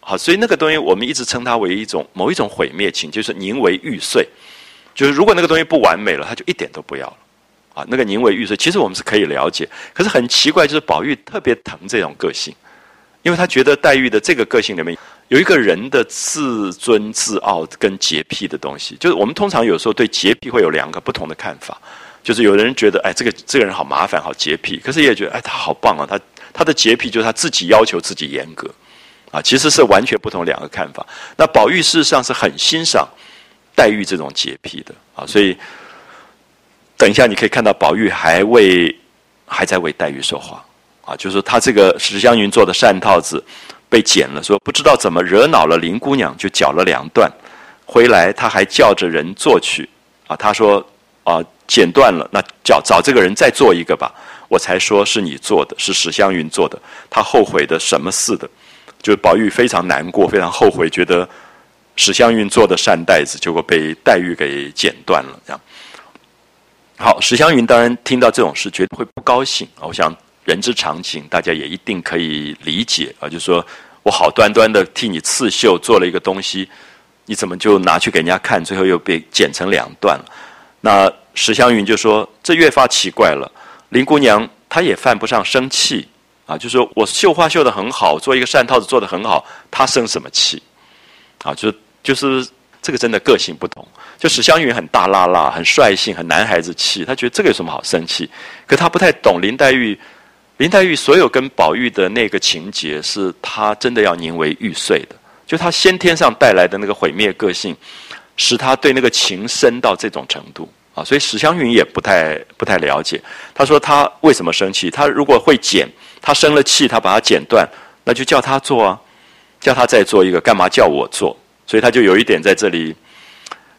好，所以那个东西我们一直称它为一种某一种毁灭情，就是宁为玉碎，就是如果那个东西不完美了，他就一点都不要了，啊，那个宁为玉碎，其实我们是可以了解，可是很奇怪，就是宝玉特别疼这种个性，因为他觉得黛玉的这个个性里面有一个人的自尊自傲跟洁癖的东西，就是我们通常有时候对洁癖会有两个不同的看法，就是有的人觉得哎，这个这个人好麻烦，好洁癖，可是也觉得哎，他好棒啊，他。他的洁癖就是他自己要求自己严格，啊，其实是完全不同两个看法。那宝玉事实上是很欣赏黛玉这种洁癖的。啊，所以等一下你可以看到宝玉还为还在为黛玉说话。啊，就是他这个史湘云做的扇套子被剪了，说不知道怎么惹恼了林姑娘，就绞了两段，回来他还叫着人做去啊，他说啊剪断了，那叫找这个人再做一个吧。我才说是你做的，是史湘云做的。他后悔的什么似的，就宝玉非常难过，非常后悔，觉得史湘云做的扇袋子，结果被黛玉给剪断了。这样，好，史湘云当然听到这种事，绝对会不高兴。我想人之常情，大家也一定可以理解啊。就说，我好端端的替你刺绣做了一个东西，你怎么就拿去给人家看，最后又被剪成两段了？那史湘云就说：“这越发奇怪了。林姑娘她也犯不上生气啊，就说我绣花绣的很好，做一个扇套子做的很好，她生什么气？啊，就就是这个真的个性不同。就史湘云很大辣辣，很率性，很男孩子气，她觉得这个有什么好生气？可他不太懂林黛玉。林黛玉所有跟宝玉的那个情节，是她真的要宁为玉碎的，就她先天上带来的那个毁灭个性。”使他对那个情深到这种程度所以史湘云也不太不太了解。他说他为什么生气？他如果会剪，他生了气，他把它剪断，那就叫他做啊，叫他再做一个，干嘛叫我做？所以他就有一点在这里，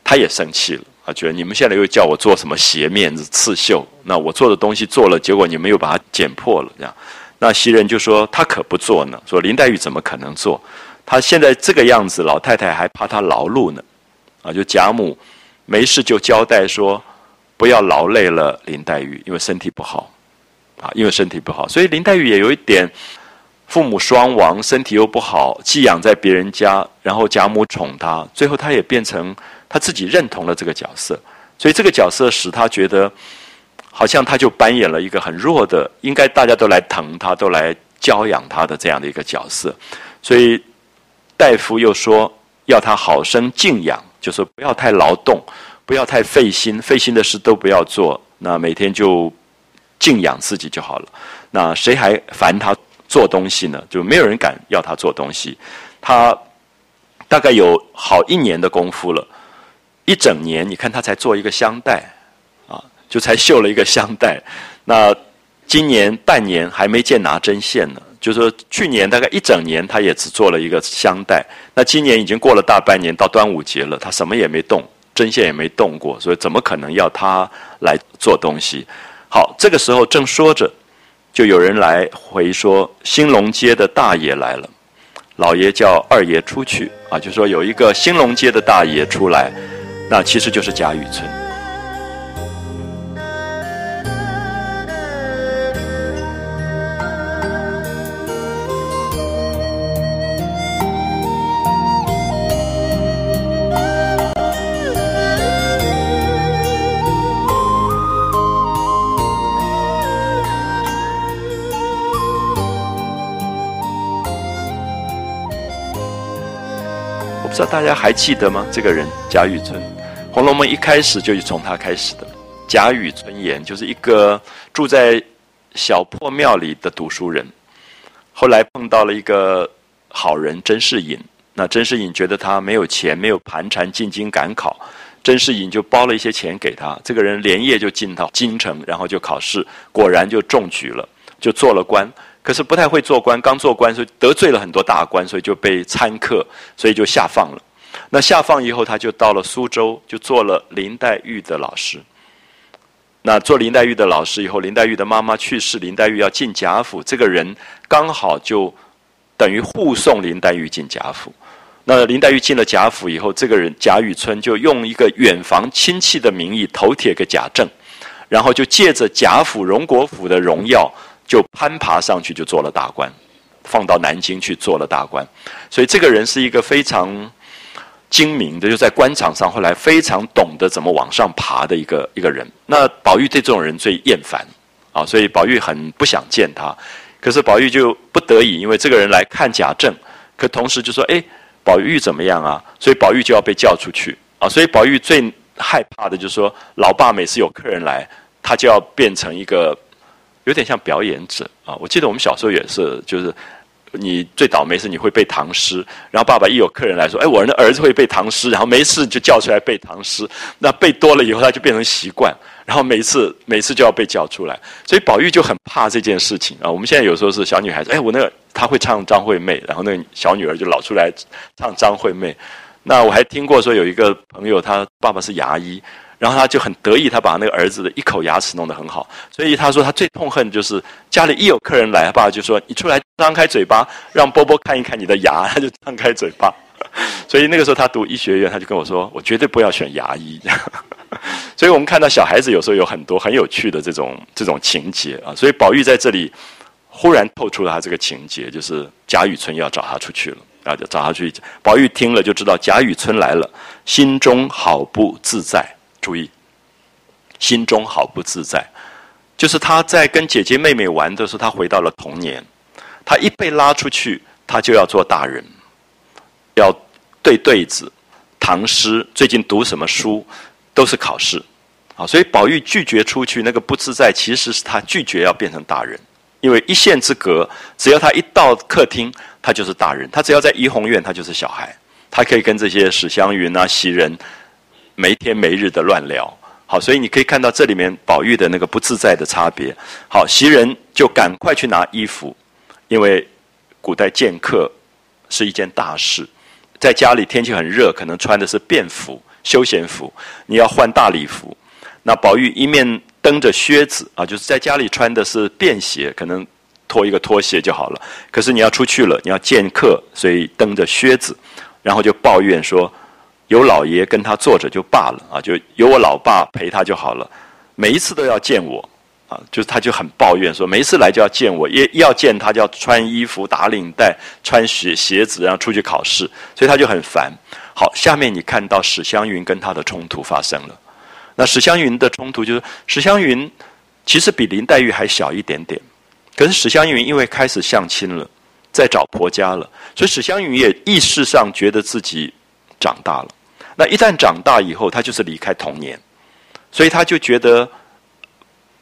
他也生气了啊，觉得你们现在又叫我做什么斜面子刺绣？那我做的东西做了，结果你们又把它剪破了，这样。那袭人就说他可不做呢，说林黛玉怎么可能做？他现在这个样子，老太太还怕他劳碌呢。啊，就贾母没事就交代说，不要劳累了林黛玉，因为身体不好。啊，因为身体不好，所以林黛玉也有一点父母双亡，身体又不好，寄养在别人家，然后贾母宠她，最后她也变成她自己认同了这个角色，所以这个角色使她觉得，好像她就扮演了一个很弱的，应该大家都来疼她，都来教养她的这样的一个角色，所以大夫又说要她好生静养。就说不要太劳动，不要太费心，费心的事都不要做。那每天就静养自己就好了。那谁还烦他做东西呢？就没有人敢要他做东西。他大概有好一年的功夫了，一整年，你看他才做一个香袋，啊，就才绣了一个香袋。那今年半年还没见拿针线呢。就是说去年大概一整年，他也只做了一个香袋。那今年已经过了大半年，到端午节了，他什么也没动，针线也没动过，所以怎么可能要他来做东西？好，这个时候正说着，就有人来回说，兴隆街的大爷来了，老爷叫二爷出去啊，就说有一个兴隆街的大爷出来，那其实就是贾雨村。知道大家还记得吗？这个人贾雨村，《红楼梦》一开始就是从他开始的。贾雨村言就是一个住在小破庙里的读书人，后来碰到了一个好人甄士隐。那甄士隐觉得他没有钱，没有盘缠进京赶考，甄士隐就包了一些钱给他。这个人连夜就进到京城，然后就考试，果然就中举了，就做了官。可是不太会做官，刚做官所以得罪了很多大官，所以就被参克，所以就下放了。那下放以后，他就到了苏州，就做了林黛玉的老师。那做林黛玉的老师以后，林黛玉的妈妈去世，林黛玉要进贾府，这个人刚好就等于护送林黛玉进贾府。那林黛玉进了贾府以后，这个人贾雨村就用一个远房亲戚的名义头铁给贾政，然后就借着贾府荣国府的荣耀。就攀爬上去，就做了大官，放到南京去做了大官。所以这个人是一个非常精明的，就在官场上后来非常懂得怎么往上爬的一个一个人。那宝玉对这种人最厌烦啊，所以宝玉很不想见他。可是宝玉就不得已，因为这个人来看贾政，可同时就说：“哎，宝玉怎么样啊？”所以宝玉就要被叫出去啊。所以宝玉最害怕的就是说，老爸每次有客人来，他就要变成一个。有点像表演者啊！我记得我们小时候也是，就是你最倒霉是你会背唐诗，然后爸爸一有客人来说：“哎，我的儿子会背唐诗。”然后没事就叫出来背唐诗。那背多了以后，他就变成习惯，然后每次每次就要被叫出来。所以宝玉就很怕这件事情啊！我们现在有时候是小女孩子，哎，我那个他会唱张惠妹，然后那个小女儿就老出来唱张惠妹。那我还听过说有一个朋友，他爸爸是牙医。然后他就很得意，他把那个儿子的一口牙齿弄得很好，所以他说他最痛恨就是家里一有客人来，他爸就说你出来张开嘴巴，让波波看一看你的牙，他就张开嘴巴。所以那个时候他读医学院，他就跟我说，我绝对不要选牙医。所以我们看到小孩子有时候有很多很有趣的这种这种情节啊，所以宝玉在这里忽然透出了他这个情节，就是贾雨村要找他出去了，啊，就找他去。宝玉听了就知道贾雨村来了，心中好不自在。注意，心中好不自在，就是他在跟姐姐妹妹玩的时候，他回到了童年。他一被拉出去，他就要做大人，要对对子、唐诗，最近读什么书，都是考试。啊，所以宝玉拒绝出去，那个不自在，其实是他拒绝要变成大人。因为一线之隔，只要他一到客厅，他就是大人；他只要在怡红院，他就是小孩。他可以跟这些史湘云啊、袭人没天没日的乱聊。好，所以你可以看到这里面宝玉的那个不自在的差别。好，袭人就赶快去拿衣服，因为古代见客是一件大事，在家里天气很热，可能穿的是便服、休闲服，你要换大礼服。那宝玉一面蹬着靴子啊，就是在家里穿的是便鞋，可能脱一个拖鞋就好了。可是你要出去了，你要见客，所以蹬着靴子，然后就抱怨说：“有老爷跟他坐着就罢了啊，就有我老爸陪他就好了。每一次都要见我啊，就是他就很抱怨说，每一次来就要见我，一要见他就要穿衣服、打领带、穿鞋鞋子，然后出去考试，所以他就很烦。好，下面你看到史湘云跟他的冲突发生了。那史湘云的冲突就是史湘云其实比林黛玉还小一点点，可是史湘云因为开始相亲了，在找婆家了，所以史湘云也意识上觉得自己长大了。那一旦长大以后，他就是离开童年，所以他就觉得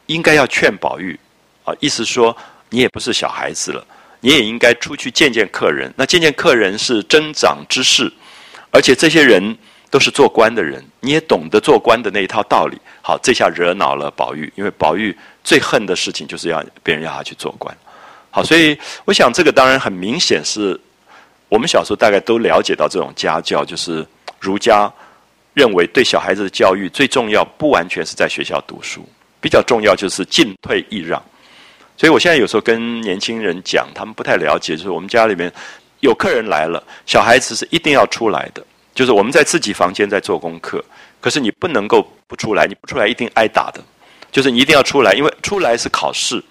应该要劝宝玉啊，意思说你也不是小孩子了，你也应该出去见见客人。那见见客人是增长之事，而且这些人。都是做官的人，你也懂得做官的那一套道理。好，这下惹恼了宝玉，因为宝玉最恨的事情就是要别人要他去做官。好，所以我想这个当然很明显是我们小时候大概都了解到这种家教，就是儒家认为对小孩子的教育最重要，不完全是在学校读书，比较重要就是进退易让。所以我现在有时候跟年轻人讲，他们不太了解，就是我们家里面有客人来了，小孩子是一定要出来的。就是我们在自己房间在做功课，可是你不能够不出来，你不出来一定挨打的。就是你一定要出来，因为出来是考试。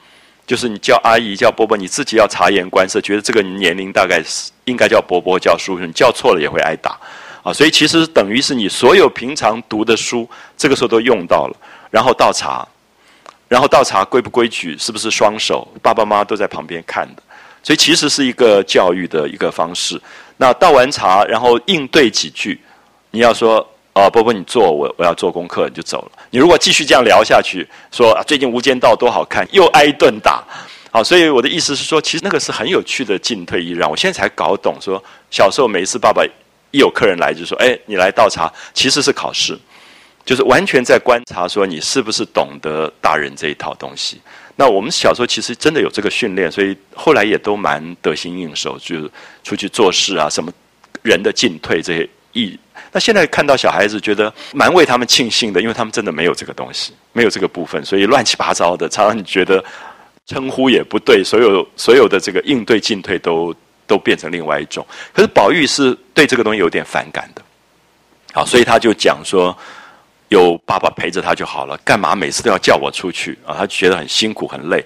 就是你叫阿姨叫伯伯，你自己要察言观色，觉得这个年龄大概是应该叫伯伯叫叔叔，你叫错了也会挨打啊。所以其实等于是你所有平常读的书，这个时候都用到了。然后倒茶，然后倒茶规不规矩，是不是双手？爸爸妈妈都在旁边看的，所以其实是一个教育的一个方式。那倒完茶，然后应对几句，你要说啊，波波你坐，我我要做功课，你就走了。你如果继续这样聊下去，说啊最近《无间道》多好看，又挨一顿打，好，所以我的意思是说，其实那个是很有趣的进退易让。我现在才搞懂，说小时候每一次爸爸一有客人来，就说哎，你来倒茶，其实是考试，就是完全在观察说你是不是懂得大人这一套东西。那我们小时候其实真的有这个训练，所以后来也都蛮得心应手，就是出去做事啊，什么人的进退这些意。那现在看到小孩子，觉得蛮为他们庆幸的，因为他们真的没有这个东西，没有这个部分，所以乱七八糟的，常常你觉得称呼也不对，所有所有的这个应对进退都都变成另外一种。可是宝玉是对这个东西有点反感的，好，所以他就讲说。有爸爸陪着他就好了，干嘛每次都要叫我出去啊？他觉得很辛苦很累。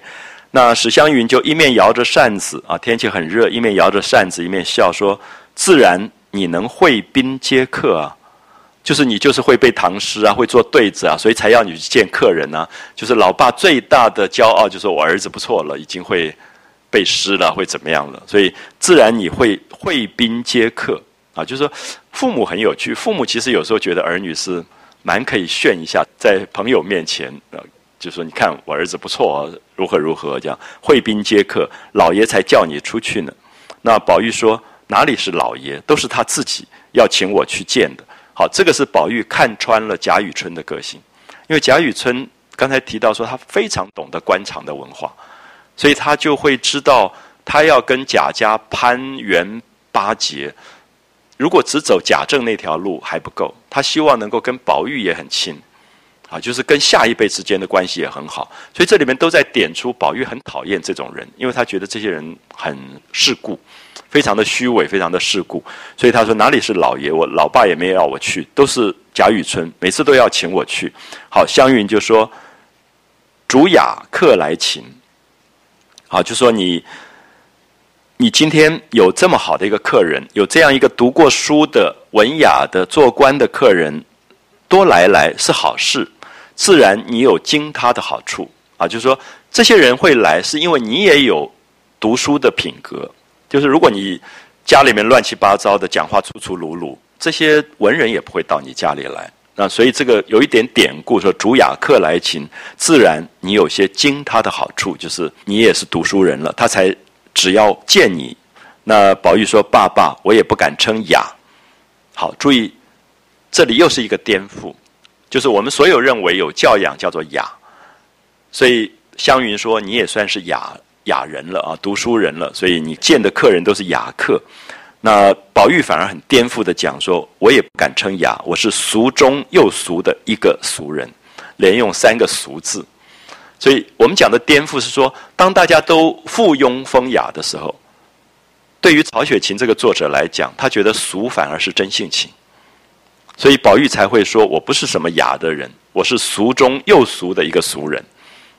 那史湘云就一面摇着扇子啊，天气很热，一面摇着扇子，一面笑说：“自然你能会宾接客啊，就是你就是会背唐诗啊，会做对子啊，所以才要你去见客人啊。就是老爸最大的骄傲，就是我儿子不错了，已经会背诗了，会怎么样了？所以自然你会会宾接客啊，就是说父母很有趣，父母其实有时候觉得儿女是。蛮可以炫一下，在朋友面前，呃，就说你看我儿子不错，如何如何这样，会宾接客，老爷才叫你出去呢。那宝玉说哪里是老爷，都是他自己要请我去见的。好，这个是宝玉看穿了贾雨村的个性，因为贾雨村刚才提到说他非常懂得官场的文化，所以他就会知道他要跟贾家攀援巴结。如果只走贾政那条路还不够，他希望能够跟宝玉也很亲，啊，就是跟下一辈之间的关系也很好。所以这里面都在点出宝玉很讨厌这种人，因为他觉得这些人很世故，非常的虚伪，非常的世故。所以他说哪里是老爷，我老爸也没有要我去，都是贾雨村，每次都要请我去。好，湘云就说：“主雅客来请。”啊，就说你你今天有这么好的一个客人，有这样一个读过书的文雅的做官的客人，多来来是好事，自然你有经他的好处啊。就是说，这些人会来，是因为你也有读书的品格。就是如果你家里面乱七八糟的，讲话粗粗鲁鲁，这些文人也不会到你家里来。那所以这个有一点典故说，主雅客来勤，自然你有些经他的好处，就是你也是读书人了，他才只要见你。那宝玉说：“爸爸，我也不敢称雅。”好，注意，这里又是一个颠覆，就是我们所有认为有教养叫做雅，所以湘云说你也算是雅雅人了啊，读书人了，所以你见的客人都是雅客。那宝玉反而很颠覆的讲说：“我也不敢称雅，我是俗中又俗的一个俗人，连用三个俗字。”所以我们讲的颠覆是说，当大家都附庸风雅的时候。对于曹雪芹这个作者来讲，他觉得俗反而是真性情，所以宝玉才会说：“我不是什么雅的人，我是俗中又俗的一个俗人。”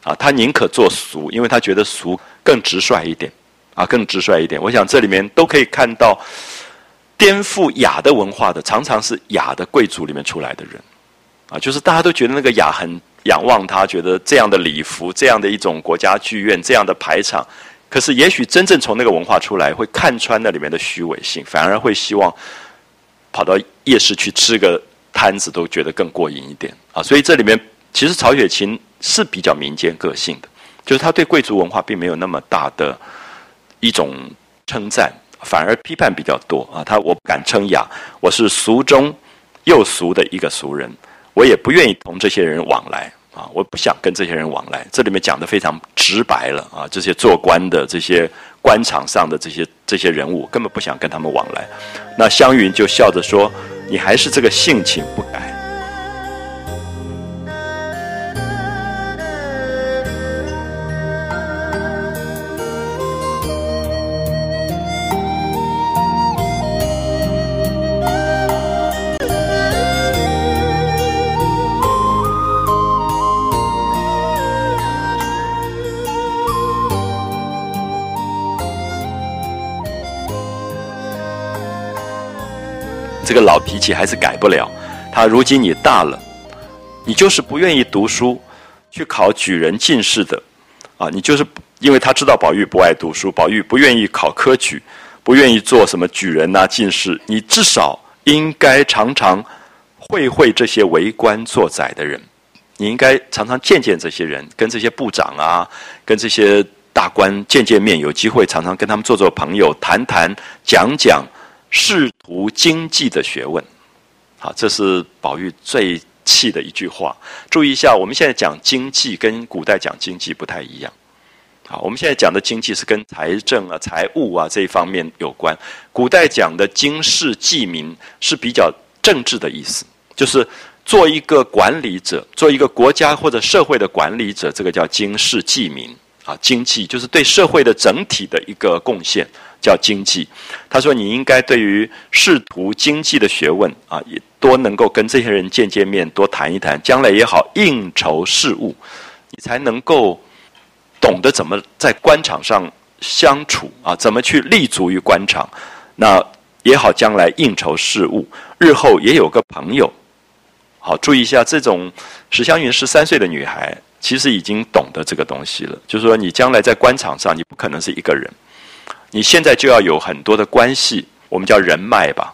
啊，他宁可做俗，因为他觉得俗更直率一点，啊，更直率一点。我想这里面都可以看到，颠覆雅的文化的，常常是雅的贵族里面出来的人，啊，就是大家都觉得那个雅很仰望他，觉得这样的礼服，这样的一种国家剧院，这样的排场。可是，也许真正从那个文化出来，会看穿那里面的虚伪性，反而会希望跑到夜市去吃个摊子，都觉得更过瘾一点啊！所以这里面其实曹雪芹是比较民间个性的，就是他对贵族文化并没有那么大的一种称赞，反而批判比较多啊！他我不敢称雅，我是俗中又俗的一个俗人，我也不愿意同这些人往来。啊，我不想跟这些人往来。这里面讲的非常直白了啊，这些做官的、这些官场上的这些这些人物，根本不想跟他们往来。那湘云就笑着说：“你还是这个性情不改。”这个老脾气还是改不了。他如今你大了，你就是不愿意读书，去考举人进士的，啊，你就是因为他知道宝玉不爱读书，宝玉不愿意考科举，不愿意做什么举人呐进士。你至少应该常常会会这些为官做宰的人，你应该常常见见这些人，跟这些部长啊，跟这些大官见见面，有机会常常跟他们做做朋友，谈谈讲讲。仕途经济的学问，好，这是宝玉最气的一句话。注意一下，我们现在讲经济跟古代讲经济不太一样。好，我们现在讲的经济是跟财政啊、财务啊这一方面有关。古代讲的经世济民是比较政治的意思，就是做一个管理者，做一个国家或者社会的管理者，这个叫经世济民啊。经济就是对社会的整体的一个贡献。叫经济，他说你应该对于仕途经济的学问啊，也多能够跟这些人见见面，多谈一谈，将来也好应酬事务，你才能够懂得怎么在官场上相处啊，怎么去立足于官场，那也好将来应酬事务，日后也有个朋友。好，注意一下，这种史湘云十三岁的女孩，其实已经懂得这个东西了，就是说你将来在官场上，你不可能是一个人。你现在就要有很多的关系，我们叫人脉吧，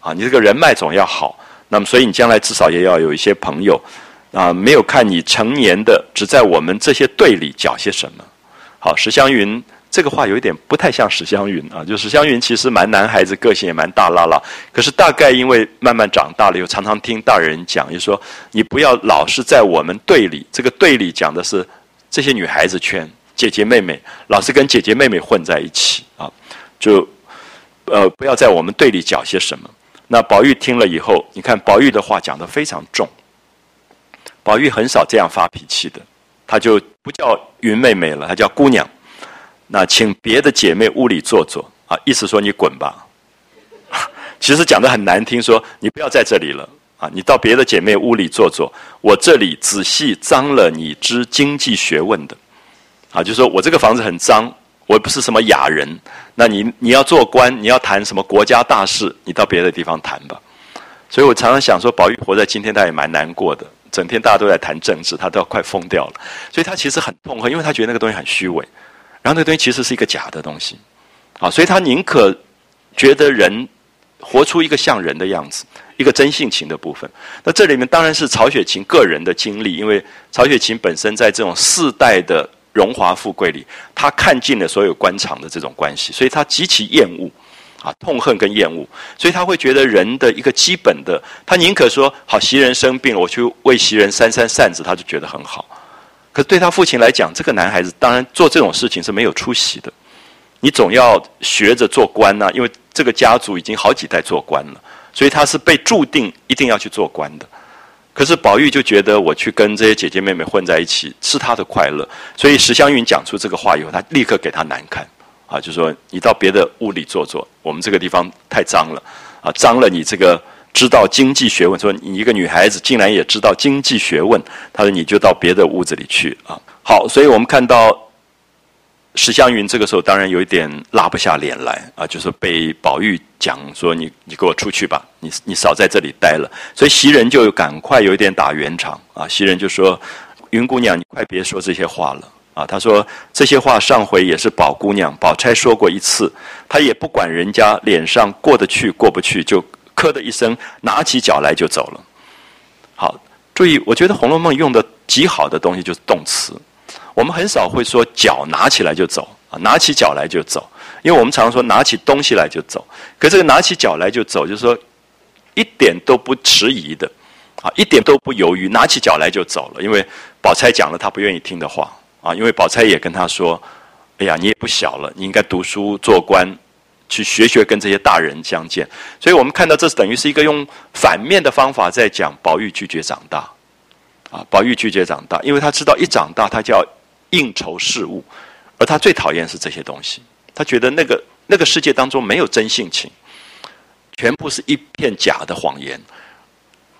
啊，你这个人脉总要好，那么所以你将来至少也要有一些朋友，啊，没有看你成年的只在我们这些队里讲些什么。好，史湘云这个话有一点不太像史湘云啊，就史湘云其实蛮男孩子，个性也蛮大啦啦，可是大概因为慢慢长大了，又常常听大人讲，就说你不要老是在我们队里，这个队里讲的是这些女孩子圈。姐姐妹妹老是跟姐姐妹妹混在一起啊，就呃不要在我们队里讲些什么。那宝玉听了以后，你看宝玉的话讲得非常重。宝玉很少这样发脾气的，他就不叫云妹妹了，他叫姑娘。那请别的姐妹屋里坐坐啊，意思说你滚吧。其实讲的很难听，说你不要在这里了啊，你到别的姐妹屋里坐坐。我这里仔细脏了你知经济学问的。啊，就是说我这个房子很脏，我也不是什么雅人。那你你要做官，你要谈什么国家大事，你到别的地方谈吧。所以我常常想说，宝玉活在今天，他也蛮难过的。整天大家都在谈政治，他都要快疯掉了。所以他其实很痛恨，因为他觉得那个东西很虚伪，然后那个东西其实是一个假的东西。啊，所以他宁可觉得人活出一个像人的样子，一个真性情的部分。那这里面当然是曹雪芹个人的经历，因为曹雪芹本身在这种世代的荣华富贵里，他看尽了所有官场的这种关系，所以他极其厌恶。啊，痛恨跟厌恶，所以他会觉得人的一个基本的，他宁可说好袭人生病了，我去为袭人扇扇扇子，他就觉得很好。可对他父亲来讲，这个男孩子当然做这种事情是没有出息的。你总要学着做官呐，因为这个家族已经好几代做官了，所以他是被注定一定要去做官的。可是宝玉就觉得我去跟这些姐姐妹妹混在一起是他的快乐，所以石湘云讲出这个话以后，他立刻给他难堪。啊，就说你到别的屋里坐坐，我们这个地方太脏了，啊，脏了你这个知道经济学问，说你一个女孩子竟然也知道经济学问，他说你就到别的屋子里去啊。好，所以我们看到史湘云这个时候当然有一点拉不下脸来啊，就是被宝玉讲说你你给我出去吧，你你少在这里待了。所以袭人就赶快有一点打圆场啊，袭人就说云姑娘你快别说这些话了。啊，他说这些话上回也是宝姑娘、宝钗说过一次，他也不管人家脸上过得去过不去，就咳的一声，拿起脚来就走了。好，注意，我觉得《红楼梦》用的极好的东西就是动词，我们很少会说脚拿起来就走啊，拿起脚来就走，因为我们常说拿起东西来就走，可这个拿起脚来就走，就是说一点都不迟疑的，啊，一点都不犹豫，拿起脚来就走了，因为宝钗讲了他不愿意听的话。啊，因为宝钗也跟他说：“哎呀，你也不小了，你应该读书做官，去学学跟这些大人相见。”所以我们看到，这是等于是一个用反面的方法在讲宝玉拒绝长大。啊，宝玉拒绝长大，因为他知道一长大他就要应酬事务，而他最讨厌是这些东西。他觉得那个那个世界当中没有真性情，全部是一片假的谎言，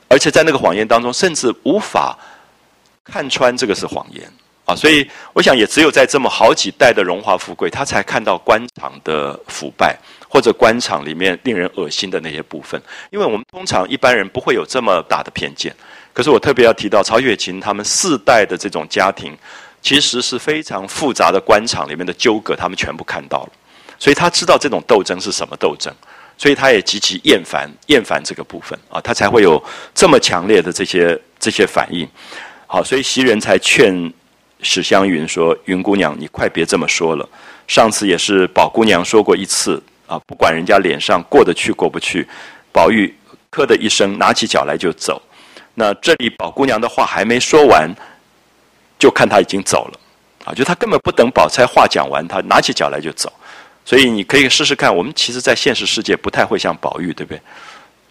而且在那个谎言当中，甚至无法看穿这个是谎言。啊，所以我想，也只有在这么好几代的荣华富贵，他才看到官场的腐败，或者官场里面令人恶心的那些部分。因为我们通常一般人不会有这么大的偏见。可是我特别要提到曹雪芹他们四代的这种家庭，其实是非常复杂的官场里面的纠葛，他们全部看到了。所以他知道这种斗争是什么斗争，所以他也极其厌烦厌烦这个部分啊，他才会有这么强烈的这些这些反应。好，所以袭人才劝。史湘云说：“云姑娘，你快别这么说了。上次也是宝姑娘说过一次啊，不管人家脸上过得去过不去。”宝玉咳的一声，拿起脚来就走。那这里宝姑娘的话还没说完，就看他已经走了啊！就他根本不等宝钗话讲完，他拿起脚来就走。所以你可以试试看，我们其实，在现实世界不太会像宝玉，对不对？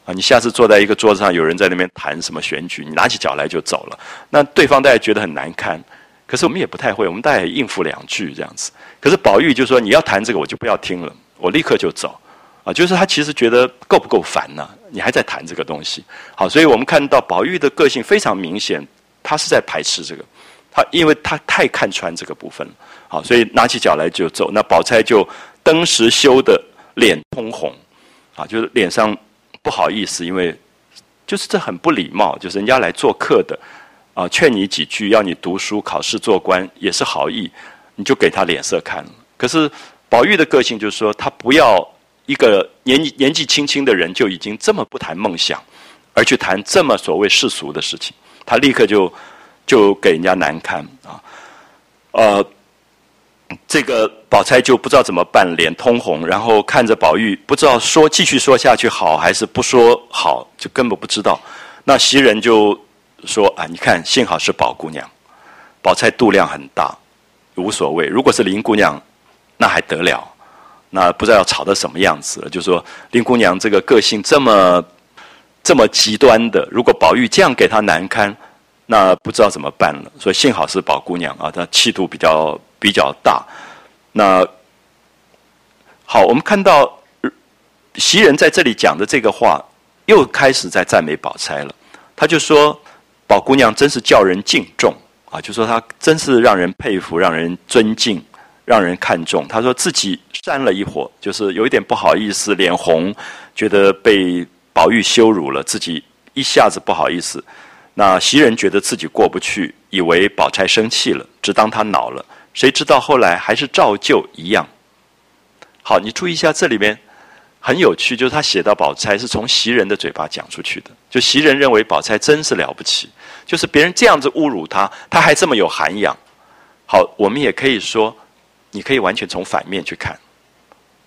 啊，你下次坐在一个桌子上，有人在那边谈什么选举，你拿起脚来就走了，那对方大家觉得很难堪。可是我们也不太会，我们大概应付两句这样子。可是宝玉就说：“你要谈这个，我就不要听了，我立刻就走。”啊，就是他其实觉得够不够烦呢？你还在谈这个东西。好，所以我们看到宝玉的个性非常明显，他是在排斥这个。他因为他太看穿这个部分了。好，所以拿起脚来就走。那宝钗就登时羞得脸通红，啊，就是脸上不好意思，因为就是这很不礼貌，就是人家来做客的。啊，劝你几句，要你读书、考试、做官，也是好意，你就给他脸色看了。可是宝玉的个性就是说，他不要一个年纪年纪轻轻的人就已经这么不谈梦想，而去谈这么所谓世俗的事情，他立刻就就给人家难堪啊。呃，这个宝钗就不知道怎么办，脸通红，然后看着宝玉，不知道说继续说下去好还是不说好，就根本不知道。那袭人就。说啊，你看，幸好是宝姑娘，宝钗度量很大，无所谓。如果是林姑娘，那还得了？那不知道要吵到什么样子了。就说林姑娘这个个性这么这么极端的，如果宝玉这样给她难堪，那不知道怎么办了。所以幸好是宝姑娘啊，她气度比较比较大。那好，我们看到袭人在这里讲的这个话，又开始在赞美宝钗了。他就说。宝姑娘真是叫人敬重啊！就说她真是让人佩服、让人尊敬，让人看重。他说自己扇了一火，就是有一点不好意思，脸红，觉得被宝玉羞辱了，自己一下子不好意思。那袭人觉得自己过不去，以为宝钗生气了，只当他恼了。谁知道后来还是照旧一样。好，你注意一下这里面很有趣，就是他写到宝钗是从袭人的嘴巴讲出去的。就袭人认为宝钗真是了不起，就是别人这样子侮辱她，她还这么有涵养。好，我们也可以说，你可以完全从反面去看，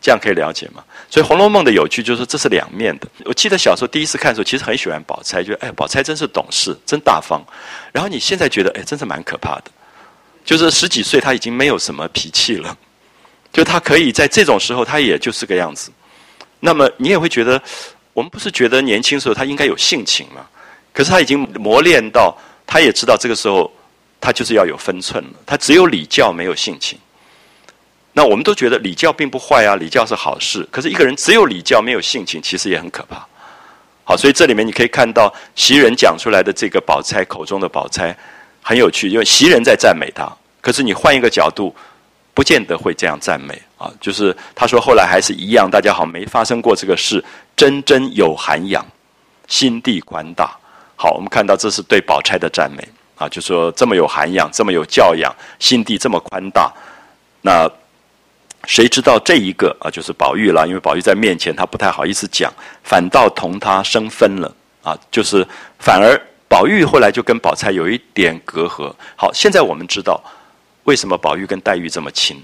这样可以了解吗？所以《红楼梦》的有趣就是这是两面的。我记得小时候第一次看的时候，其实很喜欢宝钗，觉得哎，宝钗真是懂事，真大方。然后你现在觉得哎，真是蛮可怕的，就是十几岁他已经没有什么脾气了，就他可以在这种时候，他也就是个样子。那么你也会觉得，我们不是觉得年轻时候他应该有性情吗？可是他已经磨练到，他也知道这个时候他就是要有分寸了。他只有礼教，没有性情。那我们都觉得礼教并不坏啊，礼教是好事。可是一个人只有礼教没有性情，其实也很可怕。好，所以这里面你可以看到袭人讲出来的这个宝钗口中的宝钗很有趣，因为袭人在赞美她，可是你换一个角度，不见得会这样赞美啊。就是他说后来还是一样，大家好没发生过这个事，真真有涵养，心地宽大。好，我们看到这是对宝钗的赞美啊，就说这么有涵养，这么有教养，心地这么宽大，那。谁知道这一个啊，就是宝玉了。因为宝玉在面前，他不太好意思讲，反倒同他生分了啊。就是反而宝玉后来就跟宝钗有一点隔阂。好，现在我们知道为什么宝玉跟黛玉这么亲，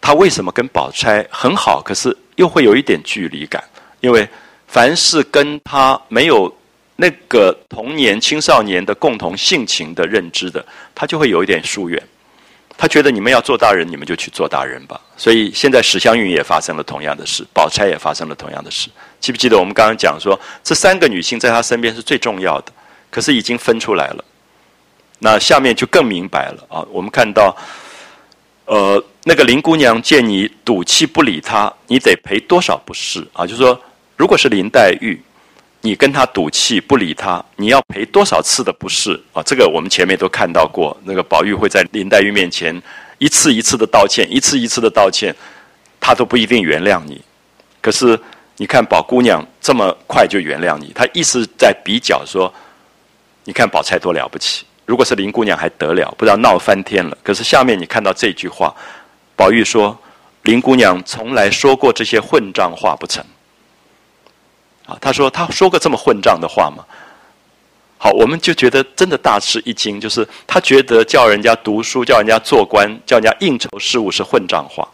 他为什么跟宝钗很好，可是又会有一点距离感？因为凡是跟他没有那个童年、青少年的共同性情的认知的，他就会有一点疏远。他觉得你们要做大人，你们就去做大人吧。所以现在史湘云也发生了同样的事，宝钗也发生了同样的事。记不记得我们刚刚讲说，这三个女性在他身边是最重要的，可是已经分出来了。那下面就更明白了啊！我们看到，呃，那个林姑娘见你赌气不理她，你得赔多少不是啊？就说，如果是林黛玉。你跟他赌气不理他，你要赔多少次的不是啊？这个我们前面都看到过。那个宝玉会在林黛玉面前一次一次的道歉，一次一次的道歉，他都不一定原谅你。可是你看宝姑娘这么快就原谅你，他意思在比较说，你看宝钗多了不起。如果是林姑娘还得了，不知道闹翻天了。可是下面你看到这句话，宝玉说林姑娘从来说过这些混账话不成。啊，他说他说过这么混账的话吗？好，我们就觉得真的大吃一惊，就是他觉得叫人家读书、叫人家做官、叫人家应酬事务是混账话，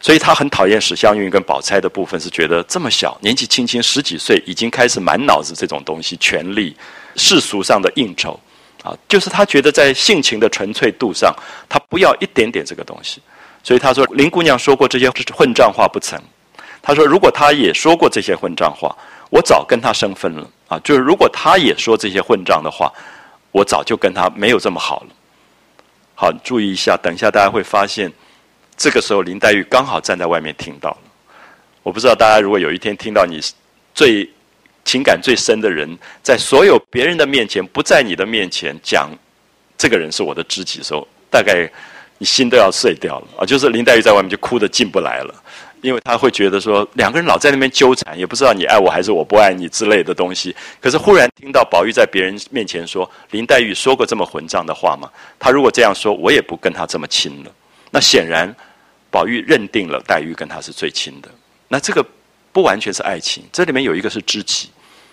所以他很讨厌史湘云跟宝钗的部分，是觉得这么小年纪轻轻十几岁，已经开始满脑子这种东西，权力、世俗上的应酬，啊，就是他觉得在性情的纯粹度上，他不要一点点这个东西，所以他说林姑娘说过这些混账话不成。他说：“如果他也说过这些混账话，我早跟他生分了啊！就是如果他也说这些混账的话，我早就跟他没有这么好了。好，注意一下，等一下大家会发现，这个时候林黛玉刚好站在外面听到了。我不知道大家如果有一天听到你最情感最深的人，在所有别人的面前，不在你的面前讲这个人是我的知己的时候，大概你心都要碎掉了啊！就是林黛玉在外面就哭得进不来了。”因为他会觉得说两个人老在那边纠缠，也不知道你爱我还是我不爱你之类的东西。可是忽然听到宝玉在别人面前说林黛玉说过这么混账的话吗？他如果这样说，我也不跟他这么亲了。那显然，宝玉认定了黛玉跟他是最亲的。那这个不完全是爱情，这里面有一个是知己，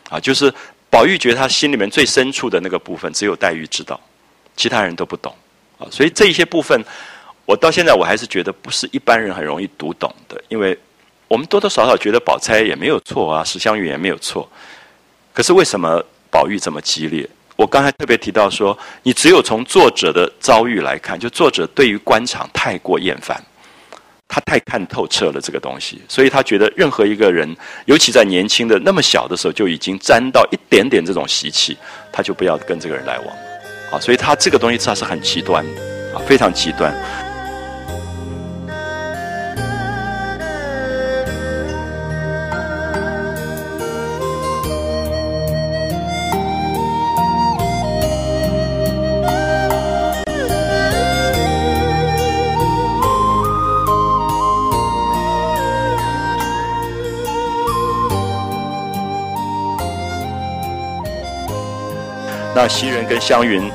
啊，就是宝玉觉得他心里面最深处的那个部分，只有黛玉知道，其他人都不懂。啊，所以这一些部分。我到现在我还是觉得不是一般人很容易读懂的，因为我们多多少少觉得宝钗也没有错啊，史湘云也没有错。可是为什么宝玉这么激烈？我刚才特别提到说，你只有从作者的遭遇来看，就作者对于官场太过厌烦，他太看透彻了这个东西，所以他觉得任何一个人，尤其在年轻的那么小的时候就已经沾到一点点这种习气，他就不要跟这个人来往啊。所以他这个东西他是很极端的啊，非常极端。那袭人跟湘云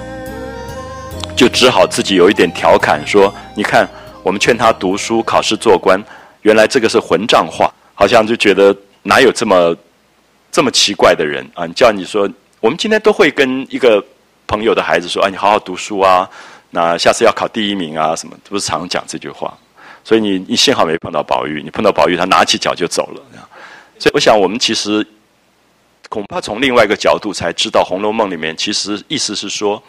就只好自己有一点调侃说：“你看，我们劝他读书、考试、做官，原来这个是混账话，好像就觉得哪有这么这么奇怪的人啊？叫你说，我们今天都会跟一个朋友的孩子说：‘啊，你好好读书啊，那下次要考第一名啊，什么？’不是常讲这句话。所以你你幸好没碰到宝玉，你碰到宝玉，他拿起脚就走了。所以我想，我们其实恐怕从另外一个角度才知道，《红楼梦》里面其实意思是说。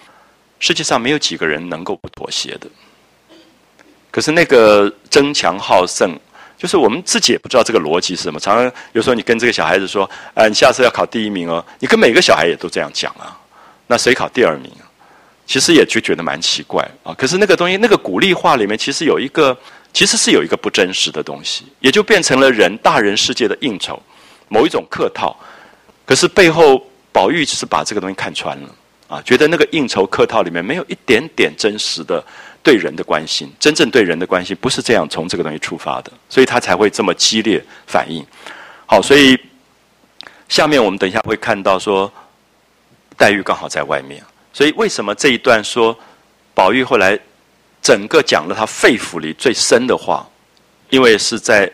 世界上没有几个人能够不妥协的，可是那个争强好胜，就是我们自己也不知道这个逻辑是什么。常常有时候你跟这个小孩子说：“啊，你下次要考第一名哦。”你跟每个小孩也都这样讲啊。那谁考第二名？其实也就觉得蛮奇怪啊。可是那个东西，那个鼓励话里面，其实有一个，其实是有一个不真实的东西，也就变成了人大人世界的应酬，某一种客套。可是背后，宝玉只是把这个东西看穿了。啊，觉得那个应酬客套里面没有一点点真实的对人的关心，真正对人的关心不是这样从这个东西出发的，所以他才会这么激烈反应。好，所以下面我们等一下会看到说，黛玉刚好在外面，所以为什么这一段说宝玉后来整个讲了他肺腑里最深的话，因为是在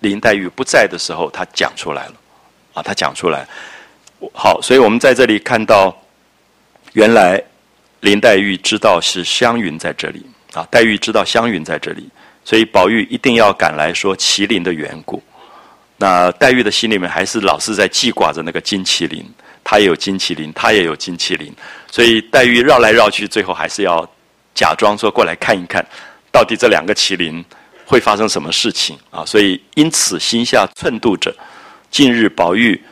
林黛玉不在的时候，他讲出来了，啊，他讲出来。好，所以我们在这里看到。原来林黛玉知道是湘云在这里啊，黛玉知道湘云在这里，所以宝玉一定要赶来说麒麟的缘故。那黛玉的心里面还是老是在记挂着那个金麒麟，她也有金麒麟，她也有金麒麟，所以黛玉绕来绕去，最后还是要假装说过来看一看，到底这两个麒麟会发生什么事情啊？所以因此心下寸度着，近日宝玉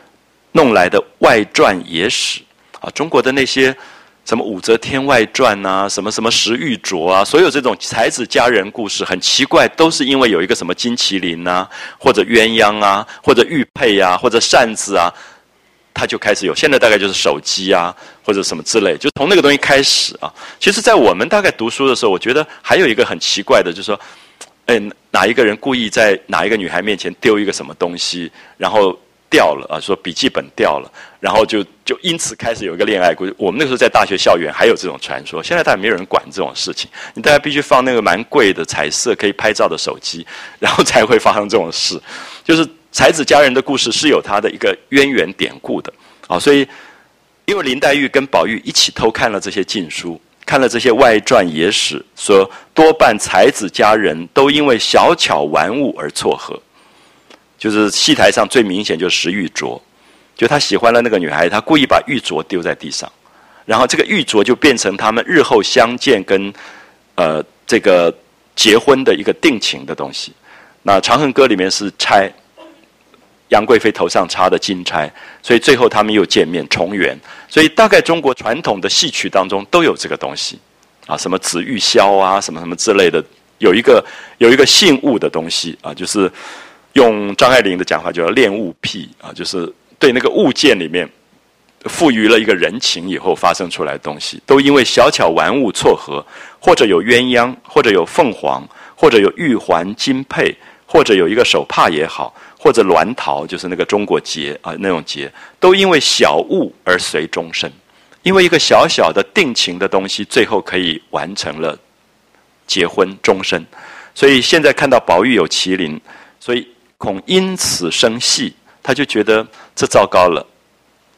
弄来的外传野史啊，中国的那些。什么武则天外传呐，什么什么石玉镯啊，所有这种才子佳人故事，很奇怪，都是因为有一个什么金麒麟呐，或者鸳鸯啊，或者玉佩啊，或者扇子啊，他就开始有。现在大概就是手机啊，或者什么之类，就从那个东西开始啊。其实，在我们大概读书的时候，我觉得还有一个很奇怪的，就是说，哎，哪一个人故意在哪一个女孩面前丢一个什么东西，然后。掉了啊！说笔记本掉了，然后就就因此开始有一个恋爱故事。我们那时候在大学校园还有这种传说，现在大概没有人管这种事情。你大家必须放那个蛮贵的彩色可以拍照的手机，然后才会发生这种事。就是才子佳人的故事是有它的一个渊源典故的啊。所以，因为林黛玉跟宝玉一起偷看了这些禁书，看了这些外传野史，说多半才子佳人都因为小巧玩物而撮合。就是戏台上最明显就是石玉镯，就他喜欢了那个女孩，他故意把玉镯丢在地上，然后这个玉镯就变成他们日后相见跟呃这个结婚的一个定情的东西。那《长恨歌》里面是钗，杨贵妃头上插的金钗，所以最后他们又见面重圆。所以大概中国传统的戏曲当中都有这个东西啊，什么紫玉箫啊，什么什么之类的，有一个有一个信物的东西啊，就是。用张爱玲的讲法，叫恋物癖啊，就是对那个物件里面赋予了一个人情以后发生出来的东西，都因为小巧玩物撮合，或者有鸳鸯，或者有凤凰，或者有玉环金佩，或者有一个手帕也好，或者鸾桃，就是那个中国结啊那种结，都因为小物而随终身，因为一个小小的定情的东西，最后可以完成了结婚终身。所以现在看到宝玉有麒麟，所以。恐因此生气，他就觉得这糟糕了。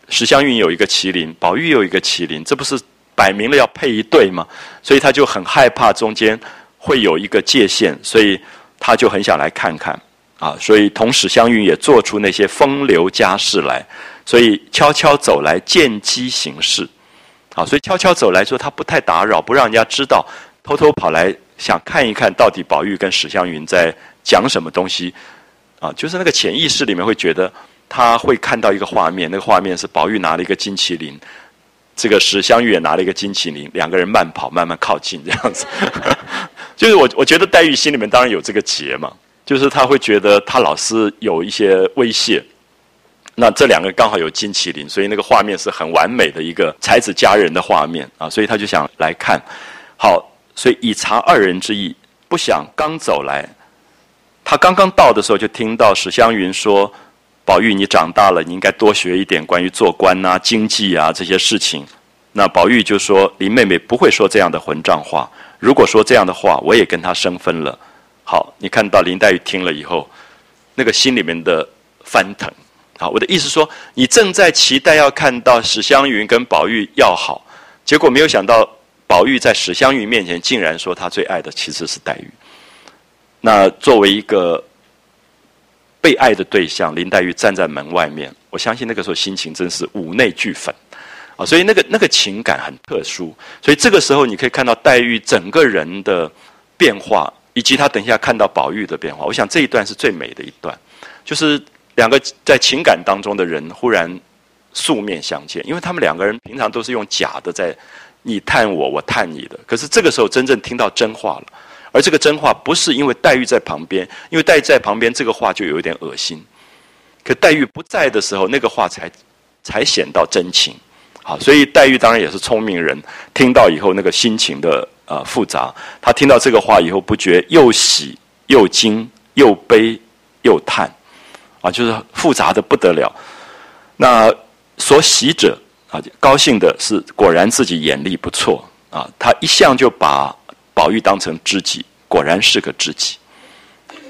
史湘云有一个麒麟，宝玉有一个麒麟，这不是摆明了要配一对吗？所以他就很害怕中间会有一个界限，所以他就很想来看看啊。所以同史湘云也做出那些风流家事来，所以悄悄走来见机行事。啊，所以悄悄走来说他不太打扰，不让人家知道，偷偷跑来想看一看到底宝玉跟史湘云在讲什么东西。啊，就是那个潜意识里面会觉得，他会看到一个画面，那个画面是宝玉拿了一个金麒麟，这个史湘玉也拿了一个金麒麟，两个人慢跑，慢慢靠近这样子。就是我我觉得黛玉心里面当然有这个结嘛，就是他会觉得他老是有一些威胁。那这两个刚好有金麒麟，所以那个画面是很完美的一个才子佳人的画面啊，所以他就想来看。好，所以以察二人之意，不想刚走来。他刚刚到的时候，就听到史湘云说：“宝玉，你长大了，你应该多学一点关于做官啊、经济啊这些事情。”那宝玉就说：“林妹妹不会说这样的混账话。如果说这样的话，我也跟她生分了。”好，你看到林黛玉听了以后，那个心里面的翻腾。好，我的意思说，你正在期待要看到史湘云跟宝玉要好，结果没有想到宝玉在史湘云面前竟然说他最爱的其实是黛玉。那作为一个被爱的对象，林黛玉站在门外面，我相信那个时候心情真是五内俱焚。啊，所以那个那个情感很特殊，所以这个时候你可以看到黛玉整个人的变化，以及他等一下看到宝玉的变化。我想这一段是最美的一段，就是两个在情感当中的人忽然素面相见，因为他们两个人平常都是用假的在你探我，我探你的，可是这个时候真正听到真话了，而这个真话不是因为黛玉在旁边，因为黛玉在旁边，这个话就有一点恶心，可黛玉不在的时候，那个话才才显到真情。好，所以黛玉当然也是聪明人，听到以后那个心情的呃复杂，他听到这个话以后，不觉又喜又惊又悲又叹，啊，就是复杂的不得了。那所喜者啊，高兴的是果然自己眼力不错啊，他一向就把宝玉当成知己，果然是个知己。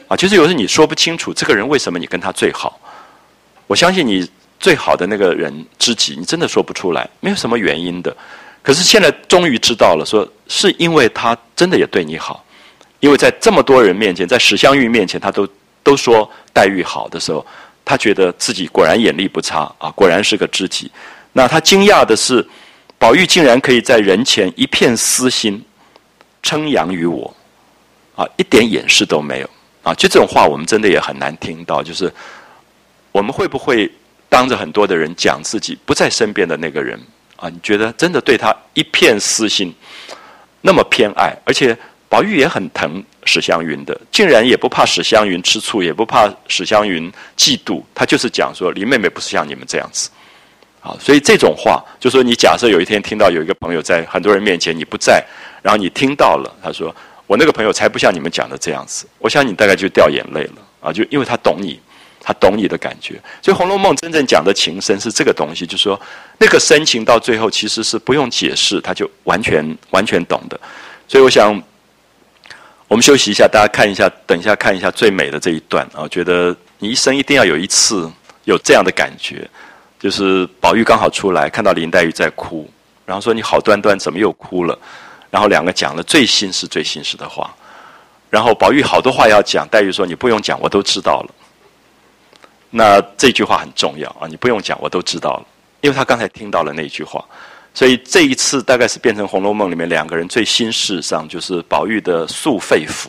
啊，其实有时候你说不清楚这个人为什么你跟他最好，我相信你。最好的那个人知己，你真的说不出来，没有什么原因的。可是现在终于知道了，说是因为他真的也对你好，因为在这么多人面前，在史湘云面前，他都都说黛玉好的时候，他觉得自己果然眼力不差啊，果然是个知己。那他惊讶的是，宝玉竟然可以在人前一片私心，称扬于我，啊，一点掩饰都没有啊。就这种话，我们真的也很难听到。就是我们会不会？当着很多的人讲自己不在身边的那个人啊，你觉得真的对他一片私心，那么偏爱，而且宝玉也很疼史湘云的，竟然也不怕史湘云吃醋，也不怕史湘云嫉妒，他就是讲说林妹妹不是像你们这样子，啊，所以这种话就说你假设有一天听到有一个朋友在很多人面前你不在，然后你听到了，他说我那个朋友才不像你们讲的这样子，我想你大概就掉眼泪了啊，就因为他懂你。他懂你的感觉，所以《红楼梦》真正讲的情深是这个东西，就是说那个深情到最后其实是不用解释，他就完全完全懂的。所以我想，我们休息一下，大家看一下，等一下看一下最美的这一段啊！我觉得你一生一定要有一次有这样的感觉，就是宝玉刚好出来，看到林黛玉在哭，然后说：“你好端端，怎么又哭了？”然后两个讲了最心事、最心事的话，然后宝玉好多话要讲，黛玉说：“你不用讲，我都知道了。”那这句话很重要啊！你不用讲，我都知道了，因为他刚才听到了那句话，所以这一次大概是变成《红楼梦》里面两个人最心事上，就是宝玉的诉肺腑，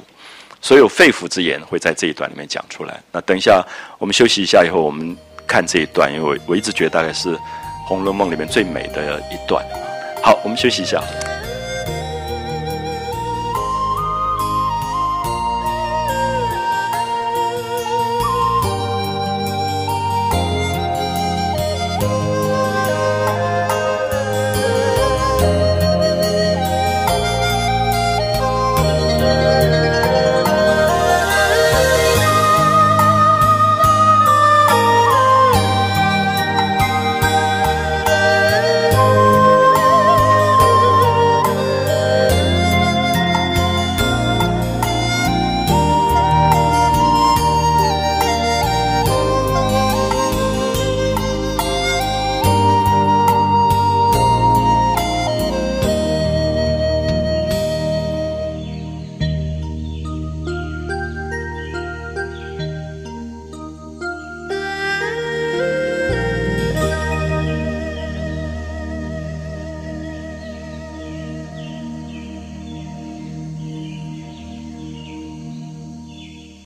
所有肺腑之言会在这一段里面讲出来。那等一下我们休息一下以后，我们看这一段，因为我我一直觉得大概是《红楼梦》里面最美的一段。好，我们休息一下。